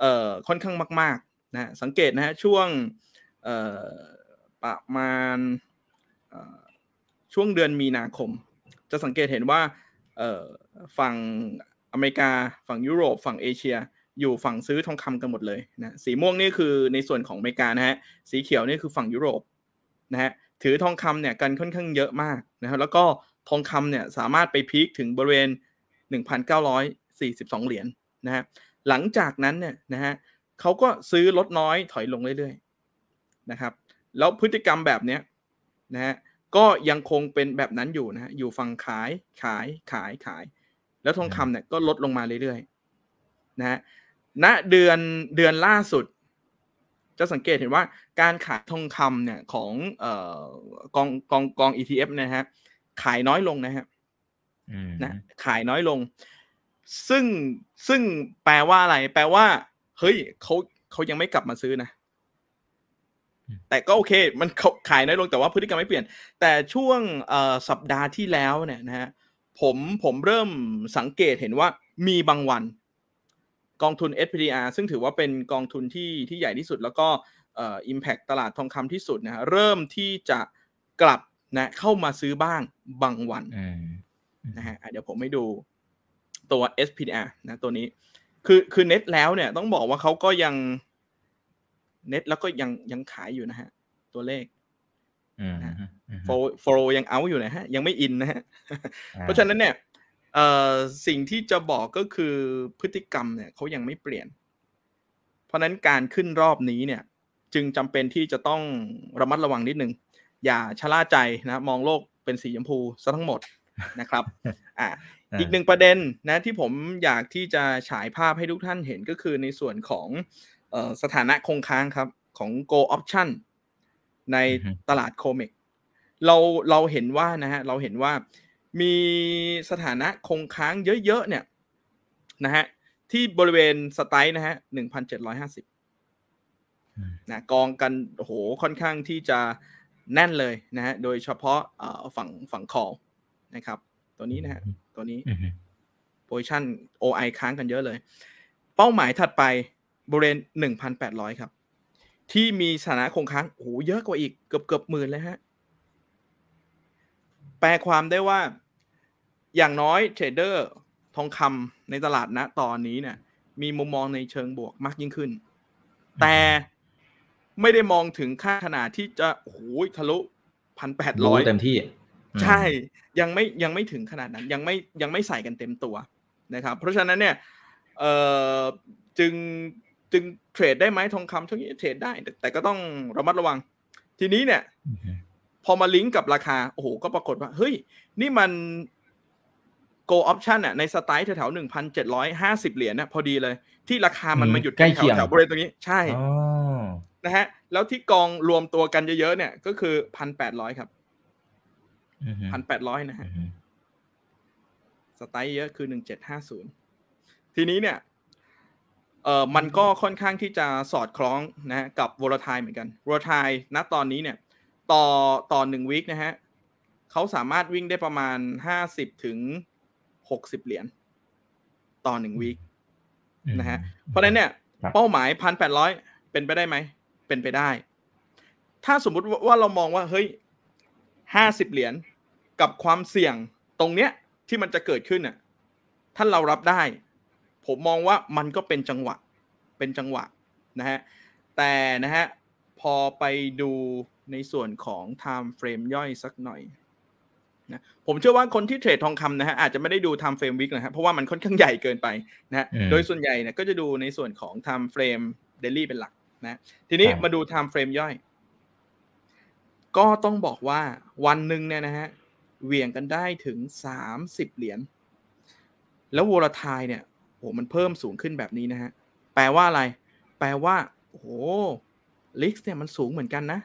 เอ่อค่อนข้างมากๆนะสังเกตนะฮะช่วงเอ่อประมาณเอ่อช่วงเดือนมีนาคม จะสังเกตเห็นว่าฝั่งอเมริกาฝั่งยุโรป ฝั่งเอเชีย อยู่ฝั่งซื้อทองคำกันหมดเลยนะสีม่วงนี่คือในส่วนของอเมริกานะฮะสีเขียวนี่คือฝั่งยุโรปนะฮะถือทองคำเนี่ยกันค่อนข้างเยอะมากนะครับแล้วก็ทองคำเนี่ยสามารถไปพีคถึงบริเวณ 1,942 เหรียญนะฮะหลังจากนั้นเนี่ยนะฮะเขาก็ซื้อลดน้อยถอยลงเรื่อยๆนะครับแล้วพฤติกรรมแบบเนี้ยนะฮะ ก็ยังคงเป็นแบบนั้นอยู่นะฮะอยู่ฝั่งขายขายขายขาย แล้วทองคำเนี่ยก็ลดลงมาเรื่อยๆนะฮะณเดือนเดือนล่าสุด จะสังเกตเห็นว่าการขายทองคำเนี่ยของเอ่อกองกองกอง ETF นะฮะขายน้อยลงนะฮะอืมนะขายน้อยลง ซึ่งซึ่งแปลว่าอะไร แปลว่า เฮ้ยเขาเขายังไม่กลับมาซื้อนะ แต่ก็โอเค มันเขาขายน้อยลงแต่ว่าพฤติกรรมไม่เปลี่ยน แต่ช่วงเอ่อสัปดาห์ที่แล้วเนี่ยนะฮะผมผมเริ่มสังเกตเห็นว่ามีบางวัน กองทุน SPDR ซึ่งถือว่าเป็นกองทุนที่ที่ใหญ่ที่สุด แล้วก็เอ่อ impact ตลาดทองคำที่สุดนะฮะเริ่มที่จะกลับนะเข้ามาซื้อบ้างบางวันอืมนะฮะอะเดี๋ยวผมให้ดูตัว SPDR นะตัวนี้ คือคือเน็ตแล้วเนี่ยต้องบอกว่าเขาก็ยัง เน็ตแล้วก็ยังยังขายอยู่นะฮะ ตัวเลขอืมนะอืมอืมโฟโฟยังเอาอยู่นะฮะ ยังไม่อินนะฮะอ่าเพราะฉะนั้นเนี่ยเอ่อสิ่งที่จะบอกก็คือพฤติกรรมเนี่ยเขายังไม่เปลี่ยน เพราะฉะนั้นการขึ้นรอบนี้เนี่ย จึงจำเป็นที่จะต้องระมัดระวังนิดนึง อย่าชะล่าใจนะมองโลกเป็นสีชมพูซะทั้งหมดนะครับอ่าอีกหนึ่งประเด็นนะที่ผมอยากที่จะฉายภาพให้ทุกท่านเห็นก็คือในส่วนของเออ สถานะคงค้างครับของ Go Option ในอือฮึตลาดโคเมกเราเราเห็นว่านะฮะเราเห็นว่ามีสถานะคงค้างเยอะๆเนี่ยนะฮะที่บริเวณสไตล์นะฮะหนึ่งพันเจ็ดร้อยห้าสิบอืมนะกองกันโอ้โหค่อนข้างที่จะแน่นเลยนะฮะโดยเฉพาะเอ่อฝั่งฝั่งคอนะครับ ตัวนี้นะฮะตัวนี้อือฮึโพซิชัน OI ค้างกันเยอะเลย เป้าหมายถัดไป บริเวณหนึ่งพันแปดร้อยครับ ที่มีสถานะคงค้างโอ้โหเยอะกว่าอีกเกือบเกือบหมื่นเลยฮะ แปลความได้ว่าอย่างน้อยเทรดเดอร์ทองคำในตลาดณตอนนี้เนี่ยมีมุมมองในเชิงบวกมากยิ่งขึ้น แต่ไม่ได้มองถึงค่าขนาดที่จะโอ้โหทะลุพันแปดร้อยเต็มที่ ใช่ยังไม่ยังไม่ถึงขนาดนั้นยังไม่ยังไม่ใส่กันเต็มตัวนะครับ เพราะฉะนั้นเนี่ยเอ่อจึง จึงเทรดได้ไหมทองคำช่วงนี้เทรดได้ แต่แต่ก็ต้องระมัดระวัง ทีนี้เนี่ยอือฮึพอมาลิงก์กับราคา โอ้โห ก็ปรากฏว่า เฮ้ย นี่มัน go option อะในสไตล์แถวๆหนึ่งพันเจ็ดร้อยห้าสิบเหรียญน่ะพอดีเลย ที่ราคามันมาหยุดใกล้แถเคีวยงแถวบริเวณตรงนี้ ใช่อ๋อนะฮะ แล้วที่กองรวมตัวกันเยอะๆเนี่ย ก็คือพันแปดร้อยครับอือฮึพันแปดร้อยนะฮะอือฮึสไตล์เยอะคือหนึ่งเจ็ดห้าศูนย์ทีนี้เนี่ย เอ่อมันก็ค่อนข้างที่จะสอดคล้องนะฮะกับวอลทายเหมือนกันวอลทายณตอนนี้เนี่ยต่อต่อหนึ่งวีคนะฮะเขาสามารถวิ่งได้ประมาณห้าสิบถึงหกสิบเหรียญต่อหนึ่งวีคนะฮะเพราะฉะนั้นเนี่ยครับเป้าหมายพันแปดร้อยเป็นไปได้ไหม เป็นไปได้ ถ้าสมมุติว่าว่าเรามองว่าเฮ้ยห้าสิบเหรียญกับความเสี่ยงตรงเนี้ยที่มันจะเกิดขึ้นน่ะถ้าเรารับได้ ผมมองว่ามันก็เป็นจังหวะเป็นจังหวะนะฮะแต่นะฮะพอไปดูในส่วนของ time frame ย่อยสักหน่อยนะผมเชื่อว่าคนที่เทรดทองคำนะฮะอาจจะไม่ได้ดู time frame week นะฮะเพราะว่ามันค่อนข้างใหญ่เกินไปนะฮะอืมโดยส่วนใหญ่เนี่ยก็จะดูในส่วนของ time frame daily เป็นหลักนะทีนี้ครับมาดู time frame ย่อย ก็ต้องบอกว่าวันหนึ่งเนี่ยนะฮะเหวี่ยงกันได้ถึง 30 เหรียญแล้ววอลทายเนี่ยโหมันเพิ่มสูงขึ้นแบบนี้นะฮะ แปลว่าอะไร แปลว่า โอ้โหลิกเนี่ยมันสูงเหมือนกันนะ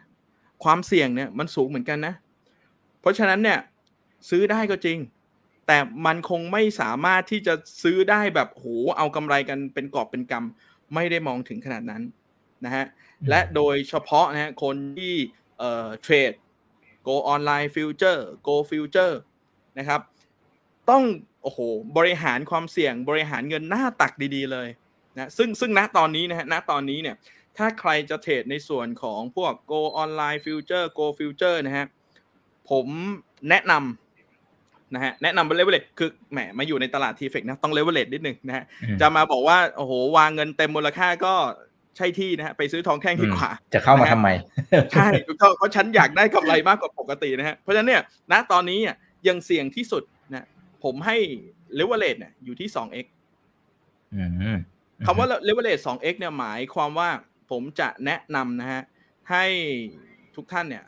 ความเสี่ยงเนี่ยมันสูงเหมือนกันนะ เพราะฉะนั้นเนี่ยซื้อได้ก็จริง แต่มันคงไม่สามารถที่จะซื้อได้แบบโหเอากำไรกันเป็นกอบเป็นกำไม่ได้มองถึงขนาดนั้นนะฮะ และโดยเฉพาะนะฮะคนที่เอ่อเทรด Gold Online Futures Gold Futures นะครับ ต้อง โอ้โห บริหารความเสี่ยงบริหารเงินหน้าตักดีๆเลยนะซึ่งซึ่งณตอนนี้นะฮะณตอนนี้เนี่ยถ้าใครจะเทรดในส่วนของพวก go online future go future นะฮะผมแนะนำนะฮะแนะนำเป็นเลเวลเลตคือแหมมาอยู่ในตลาด TFEX นะต้อง leverage นิดนึงนะฮะอืมจะมาบอกว่าโอ้โหวางเงินเต็มมูลค่าก็ใช่ที่นะฮะไปซื้อทองแท่งดีกว่า จะเข้ามาทำไม ใช่ถูกต้องเพราะฉันอยากได้กำไรมากกว่าปกตินะฮะเพราะฉะนั้นเนี่ยณตอนนี้อะอย่างเสี่ยงที่สุดนะ ผมให้เลเวลเลตเนี่ยอยู่ที่ 2x อืมคำว่าเลเวลเลต 2x เนี่ยหมายความว่าผมจะแนะนำนะฮะ ให้ทุกท่านเนี่ย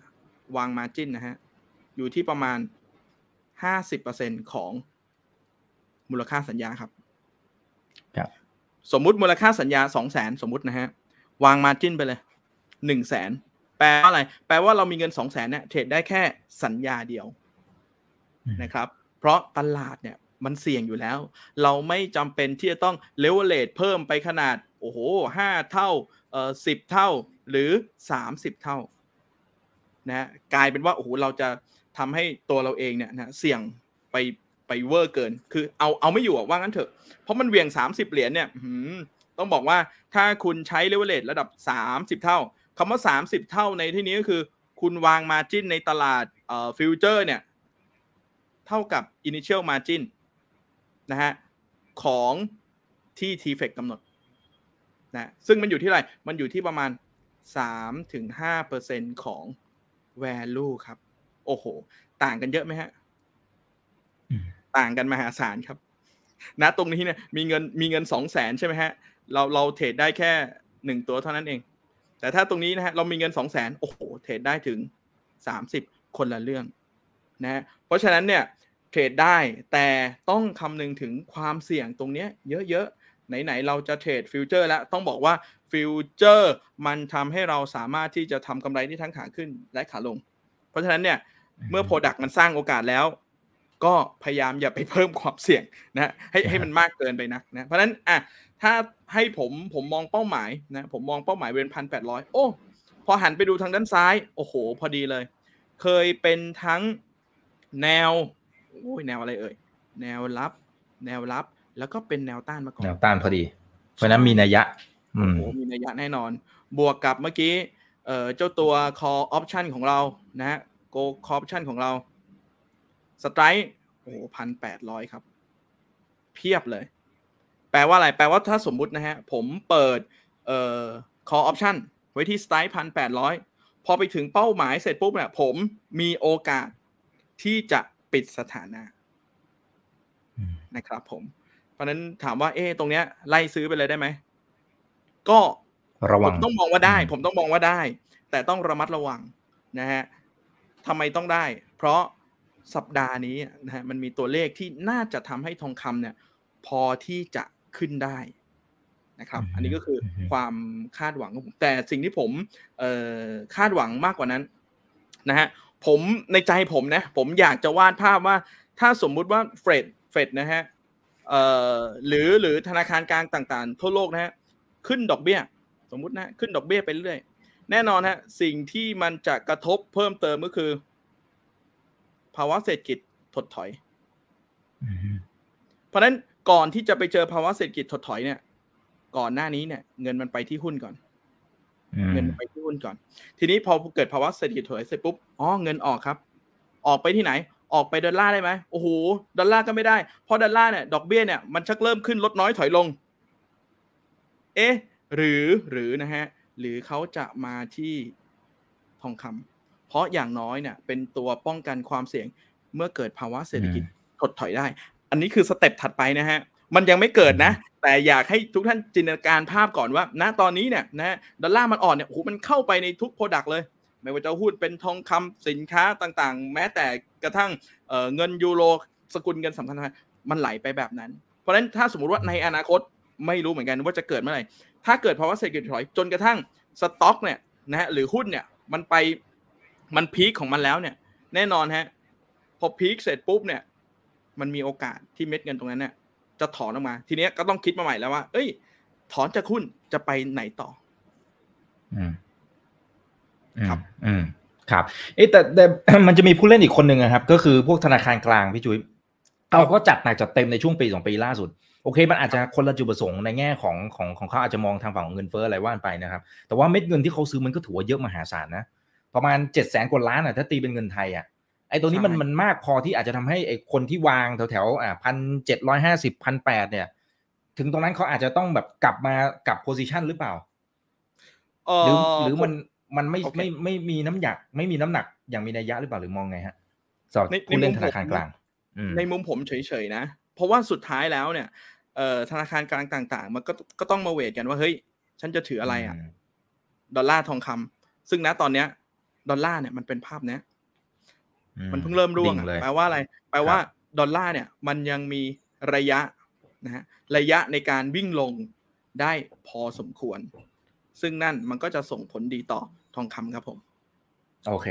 วาง margin นะฮะ อยู่ที่ประมาณ 50%ของมูลค่าสัญญาครับ ครับ สมมุติมูลค่าสัญญา 2 0 0 0 0 0 สมมุตินะฮะ วางมาจิ้นไปเลย 1 0 0 0 0แสนแปลว่าอะไร แปลว่าเรามีเงิน 2 0 0 0 0 0เนี่ยเทรดได้แค่สัญญาเดียวนะครับ เพราะตลาดเนี่ยมันเสี่ยงอยู่แล้ว เราไม่จำเป็นที่จะต้องเลเวลเลตเพิ่มไปขนาดโอ้โหห้าเท่าเอ่อสิบเท่าหรือสามสิบเท่านะกลายเป็นว่าโอ้โหเราจะทำให้ตัวเราเองเนี่ยนะเสี่ยงไปไป over เกิน คือเอาเอาไม่อยู่ว่างั้นเถอะ เพราะมันเหวี่ยง 30 เหรียญเนี่ยต้องบอกว่าถ้าคุณใช้เลเวลเลตระดับ 30 เท่าคำว่า 30 เท่าในที่นี้ก็คือ คุณวาง margin ในตลาดเอ่อฟิวเจอร์เนี่ย เท่ากับ initial margin นะฮะของที่ TFEX กำหนดนะซึ่งมันอยู่ที่ไร มันอยู่ที่ประมาณ 3-5%ของ value ครับ โอ้โห ต่างกันเยอะไหมฮะอืมต่างกันมหาศาลครับนะตรงนี้เนี่ยมีเงินมีเงินสองแสนใช่ไหมฮะ เราเราเทรดได้แค่หนึ่งตัวเท่านั้นเอง แต่ถ้าตรงนี้นะฮะเรามีเงินสองแสนโอ้โห เทรดได้ถึงสามสิบคนละเรื่อง นะฮะเพราะฉะนั้นเนี่ยเทรดได้แต่ต้องคำนึงถึงความเสี่ยงตรงเนี้ยเยอะๆ ไหนๆ เราจะเทรดฟิวเจอร์แล้วต้องบอกว่าฟิวเจอร์มันทำให้เราสามารถที่จะทำกำไรที่ทั้งขาขึ้นและขาลง เพราะฉะนั้นเนี่ยเมื่อ Product มันสร้างโอกาสแล้ว ก็พยายามอย่าไปเพิ่มความเสี่ยงนะให้ให้มันมากเกินไปนักนะเพราะฉะนั้นอะถ้าให้ผมผมมองเป้าหมายนะผมมองเป้าหมายเป็นพันแปดร้อยโอ้พอหันไปดูทางด้านซ้าย โอ้โห พอดีเลย เคยเป็นทั้ง แนวโอ้ยแนวอะไรเอ่ย แนวรับ แนวรับ แล้วก็เป็นแนวต้านมาก่อน แนวต้านพอดี เพราะฉะนั้นมีนัยยะอืมโอ้โหมีนัยยะแน่นอน บวกกับเมื่อกี้เอ่อเจ้าตัว call option ของเรานะฮะ go call option ของเรา strike โอ้โหพันแปดร้อยครับ เพียบเลย แปลว่าอะไร แปลว่าถ้าสมมุตินะฮะ ผมเปิดเอ่อ call option ไว้ที่ strike พันแปดร้อยพอไปถึงเป้าหมายเสร็จปุ๊บเนี่ยผมมีโอกาส ที่จะปิดสถานะอืมนะครับผม เพราะฉะนั้นถามว่า เอ๊ะตรงเนี้ยไล่ซื้อไปเลยได้ไหม ก็ระวัผงมต้องมองว่าได้อืมผมต้องมองว่าได้ แต่ต้องระมัดระวังนะฮะทำไมต้องได้ เพราะสัปดาห์นี้นะฮะมันมีตัวเลขที่น่าจะทำให้ทองคำเนี่ย พอที่จะขึ้นได้นะครับ อันนี้ก็คือความคาดหวังของผมแต่สิ่งที่ผมเอ่อคาดหวังมากกว่านั้นนะฮะ ผมในใจผมนะ ผมอยากจะวาดภาพว่า ถ้าสมมุติว่าเฟดเฟดนะฮะเอ่อหรือหรือธนาคารกลางต่าง ๆ ทั่วโลกนะฮะขึ้นดอกเบี้ย สมมุตินะขึ้นดอกเบี้ยไปเรื่อยแน่นอนฮะสิ่งที่มันจะกระทบเพิ่มเติมก็คือ ภาวะเศรษฐกิจถดถอยอืมเพราะฉะนั้นก่อนที่จะไปเจอภาวะเศรษฐกิจถดถอยเนี่ย ก่อนหน้านี้เนี่ย เงินมันไปที่หุ้นก่อนอืม เงินมันไปที่หุ้นก่อน ทีนี้พอเกิดภาวะเศรษฐกิจถดถอยเสร็จปุ๊บอ๋อเงินออกครับ ออกไปที่ไหน ออกไปดอลลาร์ได้ไหมโอ้โหดอลลาร์ก็ไม่ได้เพราะดอลลาร์เนี่ยดอกเบี้ยเนี่ยมันชักเริ่มขึ้นลดน้อยถอยลง เอ๊ะหรือหรือนะฮะหรือเขาจะมาที่ทองคำเพราะอย่างน้อยเนี่ย เป็นตัวป้องกันความเสี่ยงเมื่อเกิดภาวะเศรษฐกิจถดถอยได้ อันนี้คือ step ถัดไปนะฮะ มันยังไม่เกิดนะ แต่อยากให้ทุกท่านจินตนาการภาพก่อนว่า ณตอนนี้เนี่ยนะฮะดอลลาร์มันอ่อนเนี่ยโอ้โหมันเข้าไปในทุก product เลย ไม่ว่าจะหุ้นเป็นทองคำสินค้าต่างๆ แม้แต่กระทั่งเอ่อเงินยูโรสกุลเงินสำคัญๆมันไหลไปแบบนั้น เพราะฉะนั้นถ้าสมมุติว่าในอนาคตไม่รู้เหมือนกันว่าจะเกิดเมื่อไหร่ถ้าเกิดภาวะเศรษฐกิจถอยจนกระทั่งสต็อกเนี่ยนะฮะหรือหุ้นเนี่ยมันไปมันพีคของมันแล้วเนี่ย แน่นอนฮะพอพีคเสร็จปุ๊บเนี่ย มันมีโอกาสที่เม็ดเงินตรงนั้นเนี่ย จะถอนออกมา ทีเนี้ยก็ต้องคิดมาใหม่แล้วว่า เอ้ย ถอนจากหุ้นจะไปไหนต่อ อืมครับ อืมครับเอ๊ะแต่แต่มันจะมีผู้เล่นอีกคนหนึ่งนะครับ ก็คือพวกธนาคารกลางพี่จุ้ยเขาก็จัดหนักจัดเต็มในช่วงปีสองปีล่าสุด โอเค มันอาจจะคนละจุดประสงค์ในแง่ของของของเขาอาจจะมองทางฝั่งของเงินเฟ้ออะไรว่านไปนะครับ แต่ว่าเม็ดเงินที่เขาซื้อมันก็ถือว่าเยอะมหาศาลนะประมาณเจ็ดแสนกว่าล้านอะถ้าตีเป็นเงินไทยอะ ไอ้ตัวนี้มันใช่มันมากพอที่อาจจะทำให้ไอ้คนที่วางแถวแถวๆอ่าพันเจ็ดร้อยห้าสิบพันแปดเนี่ย ถึงตรงนั้นเขาอาจจะต้องแบบกลับมากลับโพซิชันหรือเปล่าเอ่หรืออหรือมันมันไม่โอเคไม่ไม่มีน้ำหนัก ไม่มีน้ำหนักอย่างมีนัยยะหรือเปล่าหรือมองไงฮะสำหรับในผู้เล่นในมุมธนาคารผมกลางอืมในมุมผมเฉยๆนะ เพราะว่าสุดท้ายแล้วเนี่ยเอ่อธนาคารกลางต่าง ๆ มันก็ก็ต้องมาเวทกันว่าเฮ้ย ฉันจะถืออะไรอะ ดอลลาร์ทองคำซึ่งณตอนเนี้ย ดอลลาร์เนี่ยมันเป็นภาพเนี้ยอื มันเพิ่งเริ่มร่วงดิ่อะเลยแปลว่าอะไร แปลว่าดอลลาร์เนี่ย มันยังมีระยะนะฮะระยะในการวิ่งลงได้พอสมควร ซึ่งนั่นมันก็จะส่งผลดีต่อทองคำครับผม โอเค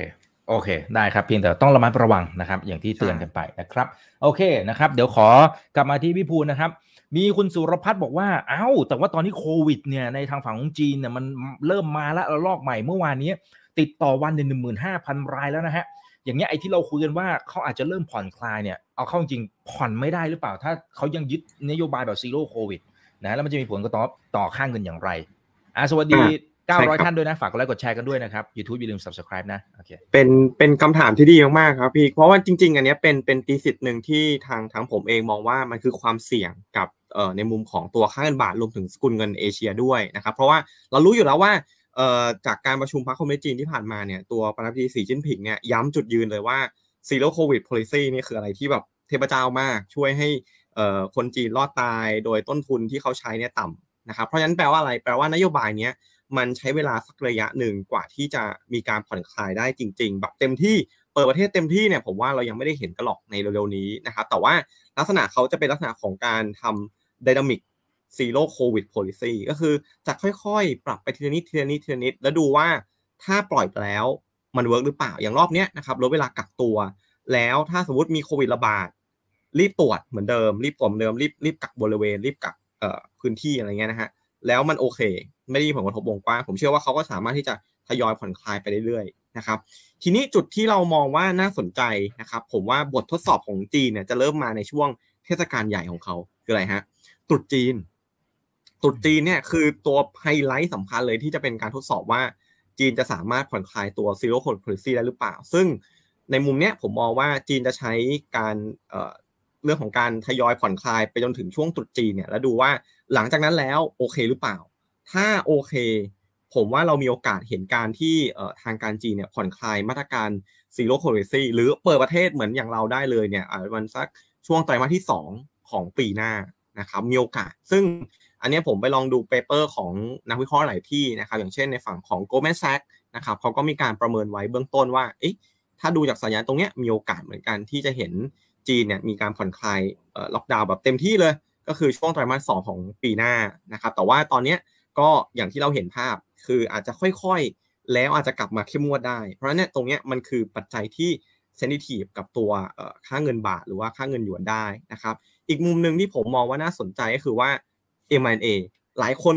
โอเค ได้ครับเพียงแต่ต้องระมัดระวังนะครับ อย่างที่เตือนกันไปนะครับ โอเคนะครับ เดี๋ยวขอกลับมาที่พี่ภูลนะครับ มีคุณสุรพัฒน์บอกว่าเอ้า แต่ว่าตอนนี้โควิดเนี่ยในทางฝั่งของจีนเนี่ยมันเริ่มมาแล้วระลอกใหม่เมื่อวานนี้ ติดต่อวันหนึ่งหนึ่งหมื่นห้าพันรายแล้วนะฮะ อย่างเงี้ยไอ้ที่เราคุยกันว่าเขาอาจจะเริ่มผ่อนคลายเนี่ยเอาเข้าจริงผ่อนไม่ได้หรือเปล่า ถ้าเขายังยึดนโยบายแบบ zero covid นะแล้วมันจะมีผลกระทบต่อค่าเงินอย่างไรอ่าสวัสดีใช่ครับ900 ท่านด้วยนะ ฝากกดไลค์กดแชร์กันด้วยนะครับ YouTube อย่าลืม subscribe นะโอเคเป็นเป็นคำถามที่ดีมากๆครับพี่ เพราะว่าจริง ๆ อันเนี้ยเป็นเป็นตีสิทธิ์หนึ่งที่ทางทางผมเองมองว่ามันคือความเสี่ยงกับเอ่อในมุมของตัวค่าเงินบาทรวมถึงสกุลเงินเอเชียด้วยนะครับเพราะว่าเรารู้อยู่แล้วว่าเอ่อ จากการประชุมพรรคคอมมิวนิสต์จีนที่ผ่านมาเนี่ยตัวประธานาธิบดีสีจิ้นผิงเนี่ยย้ำจุดยืนเลยว่า zero covid policy นี่คืออะไรที่แบบเทพเจ้ามากช่วยให้คนจีนรอดตายโดยต้นทุนที่เขาใช้เนี่ยต่ำนะครับเพราะฉะนั้นแปลว่าอะไรแปลว่านโยบายเนี้ยมันใช้เวลาสักระยะหนึ่งกว่าที่จะมีการผ่อนคลายได้จริง ๆ แบบเต็มที่เปิดประเทศเต็มที่เนี่ยผมว่าเรายังไม่ได้เห็นกันหรอกในเร็วๆนี้นะครับแต่ว่าลักษณะเขาจะเป็นลักษณะของการทำ dynamic zero covid policy ก็คือจะค่อยๆ ปรับไปทีละนิดทีละนิดทีละนิด แล้วดูว่าถ้าปล่อยไปแล้วมัน work หรือเปล่าอย่างรอบเนี้ยนะครับลดเวลากักตัว แล้วถ้าสมมติมีโควิดระบาด รีบตรวจเหมือนเดิม รีบตรวจเหมือนเดิมรีบรีบกักบริเวณ รีบกักเอ่อพื้นที่อะไรเงี้ยนะฮะแล้วมันโอเค ไม่ได้มีผลกระทบวงกว้างผมเชื่อว่าเขาก็สามารถที่จะทยอยผ่อนคลายไปเรื่อยๆนะครับทีนี้จุดที่เรามองว่าน่าสนใจนะครับผมว่าบททดสอบของจีนเนี่ยจะเริ่มมาในช่วงเทศกาลใหญ่ของเขาคืออะไรฮะตรุษจีน ตรุษจีนเนี่ยคือตัวไฮไลท์สำคัญเลยที่จะเป็นการทดสอบว่าจีนจะสามารถผ่อนคลายตัว zero covid policy ได้หรือเปล่า ซึ่งในมุมเนี้ยผมมองว่าจีนจะใช้การเเรื่องของการทยอยผ่อนคลายไปจนถึงช่วงตรุษจีนเนี่ยแล้วดูว่าหลังจากนั้นแล้วโอเคหรือเปล่า ถ้าโอเค ผมว่าเรามีโอกาสเห็นการที่ทางการจีนเนี่ยผ่อนคลายมาตรการ zero policy หรือเปิดประเทศเหมือนอย่างเราได้เลยเนี่ยอาจจะวันสักช่วงไตรมาสที่ 2 ของปีหน้านะครับมีโอกาส ซึ่ง อันนี้ผมไปลองดู paper ของนักวิเคราะห์หลายที่นะครับอย่างเช่นในฝั่งของ Goldman Sachs นะครับเขาก็มีการประเมินไว้เบื้องต้นว่าเอ๊ะถ้าดูจากสัญญาณตรงนี้มีโอกาสเหมือนกันที่จะเห็นจีนเนี่ยมีการผ่อนคลายล็อกดาวน์แบบเต็มที่เลย ก็คือช่วงไตรมาสสของปีหน้านะครับแต่ว่าตอนนี้ก็อย่างที่เราเห็นภาพคืออาจจะค่อยๆ แล้วอาจจะกลับมาเข้มงวดได้ เพราะฉะนั้นตรงนี้มันคือปัจจัยที่เซนซิทีฟกับตัวค่าเงินบาทหรือว่าค่าเงินหยวนได้นะครับอีกมุมหนึ่งที่ผมมองว่าน่าสนใจก็คือว่า M&A หลายคน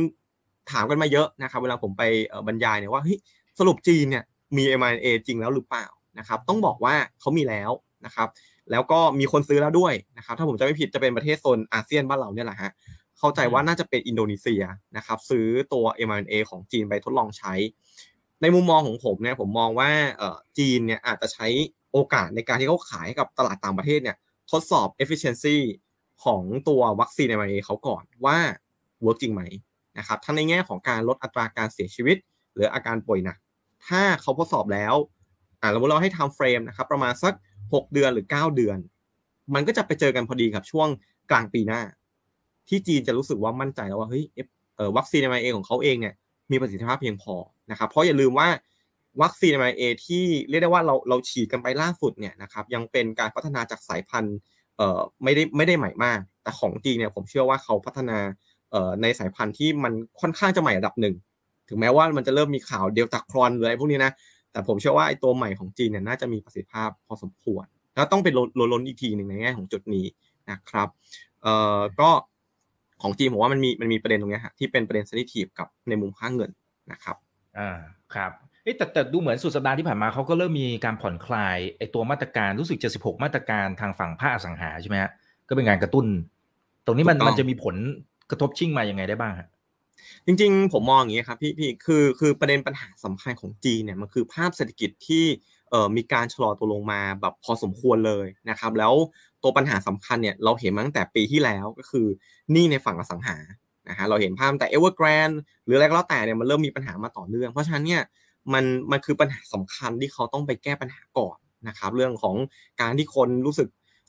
ถามกันมาเยอะนะครับเวลาผมไปบรรยายเนี่ยว่าเฮ้ยสรุปจีนเนี่ยมี M&A จริงแล้วหรือเปล่านะครับต้องบอกว่าเขามีแล้วนะครับแล้วก็มีคนซื้อแล้วด้วยนะครับถ้าผมจะไม่ผิดจะเป็นประเทศโซนอาเซียนบ้านเราเนี่ยแหละฮะเข้าใจว่าน่าจะเป็นอินโดนีเซียนะครับซื้อตัว M&A ของจีนไปทดลองใช้ ในมุมมองของผมเนี่ยผมมองว่าจีนเนี่ยอาจจะใช้โอกาสในการที่เขาขายกับตลาดต่างประเทศเนี่ยทดสอบ efficiency ของตัววัคซีน mRNA เขาก่อนว่า work จริงไหมนะครับทั้งในแง่ของการลดอัตราการเสียชีวิต หรืออาการป่วยหนัก ถ้าเขาทดสอบแล้วอ่าเราเราให้ทำ frame นะครับประมาณสัก 6 เดือนหรือ 9 เดือน มันก็จะไปเจอกันพอดีกับช่วงกลางปีหน้า ที่จีนจะรู้สึกว่ามั่นใจแล้วว่าเฮ้ยเออวัคซีน mRNA ของเขาเองเนี่ยมีประสิทธิภาพเพียงพอนะครับเพราะอย่าลืมว่าวัคซีน mRNA ที่เรียกได้ว่าเราเราฉีดกันไปล่าสุดเนี่ยนะครับยังเป็นการพัฒนาจากสายพันธุ์เอ่อไม่ได้ไม่ได้ใหม่มาก แต่ของจีนเนี่ยผมเชื่อว่าเขาพัฒนา ในสายพันธุ์ที่มันค่อนข้างจะใหม่ระดับหนึ่ง ถึงแม้ว่ามันจะเริ่มมีข่าวเดลต้าครอนหรืออะไรพวกนี้นะ แต่ผมเชื่อว่าไอ้ตัวใหม่ของจีนเนี่ยน่าจะมีประสิทธิภาพพอสมควร แล้วต้องเป็นลล้นอีกทีหนึ่งในแง่ของจุดนี้นะครับ เอ่อ ก็ของจีนผมว่ามันมีมันมีประเด็นตรงนี้ฮะที่เป็นประเด็นเซนซิทีฟกับในมุมค่าเงินนะครับ อ่า ครับแต่แต่ดูเหมือนสุดสัปดาห์ที่ผ่านมาเขาก็เริ่มมีการผ่อนคลายไอ้ตัวมาตรการรู้สึกจะ16 มาตรการทางฝั่งภาคอสังหาใช่ไหมฮะก็เป็นการกระตุ้น ตรงนี้มันมันจะมีผล กระทบชิ่งมายังไงได้บ้างครจริงๆ ผมมองอย่างนี้ครับพี่พี่คือคือประเด็นปัญหาสำคัญของจีนเนี่ยมันคือภาพเศรษฐกิจที่เอ่อมีการชะลอตัวลงมาแบบพอสมควรเลยนะครับ แล้วตัวปัญหาสำคัญเนี่ยเราเห็นมาตั้งแต่ปีที่แล้วก็คือนี่ในฝั่งอสังหานะฮะเราเห็นภาพแต่เอเวอร์แกรนหรืออะไรก็แล้วแต่เนี่ยมันเริ่มมีปัญหามาต่อเนื่อง เพราะฉะนั้นเนี่ยมันมันคือปัญหาสำคัญที่เขาต้องไปแก้ปัญหาก่อนนะครับ เรื่องของการที่คนรู้สึก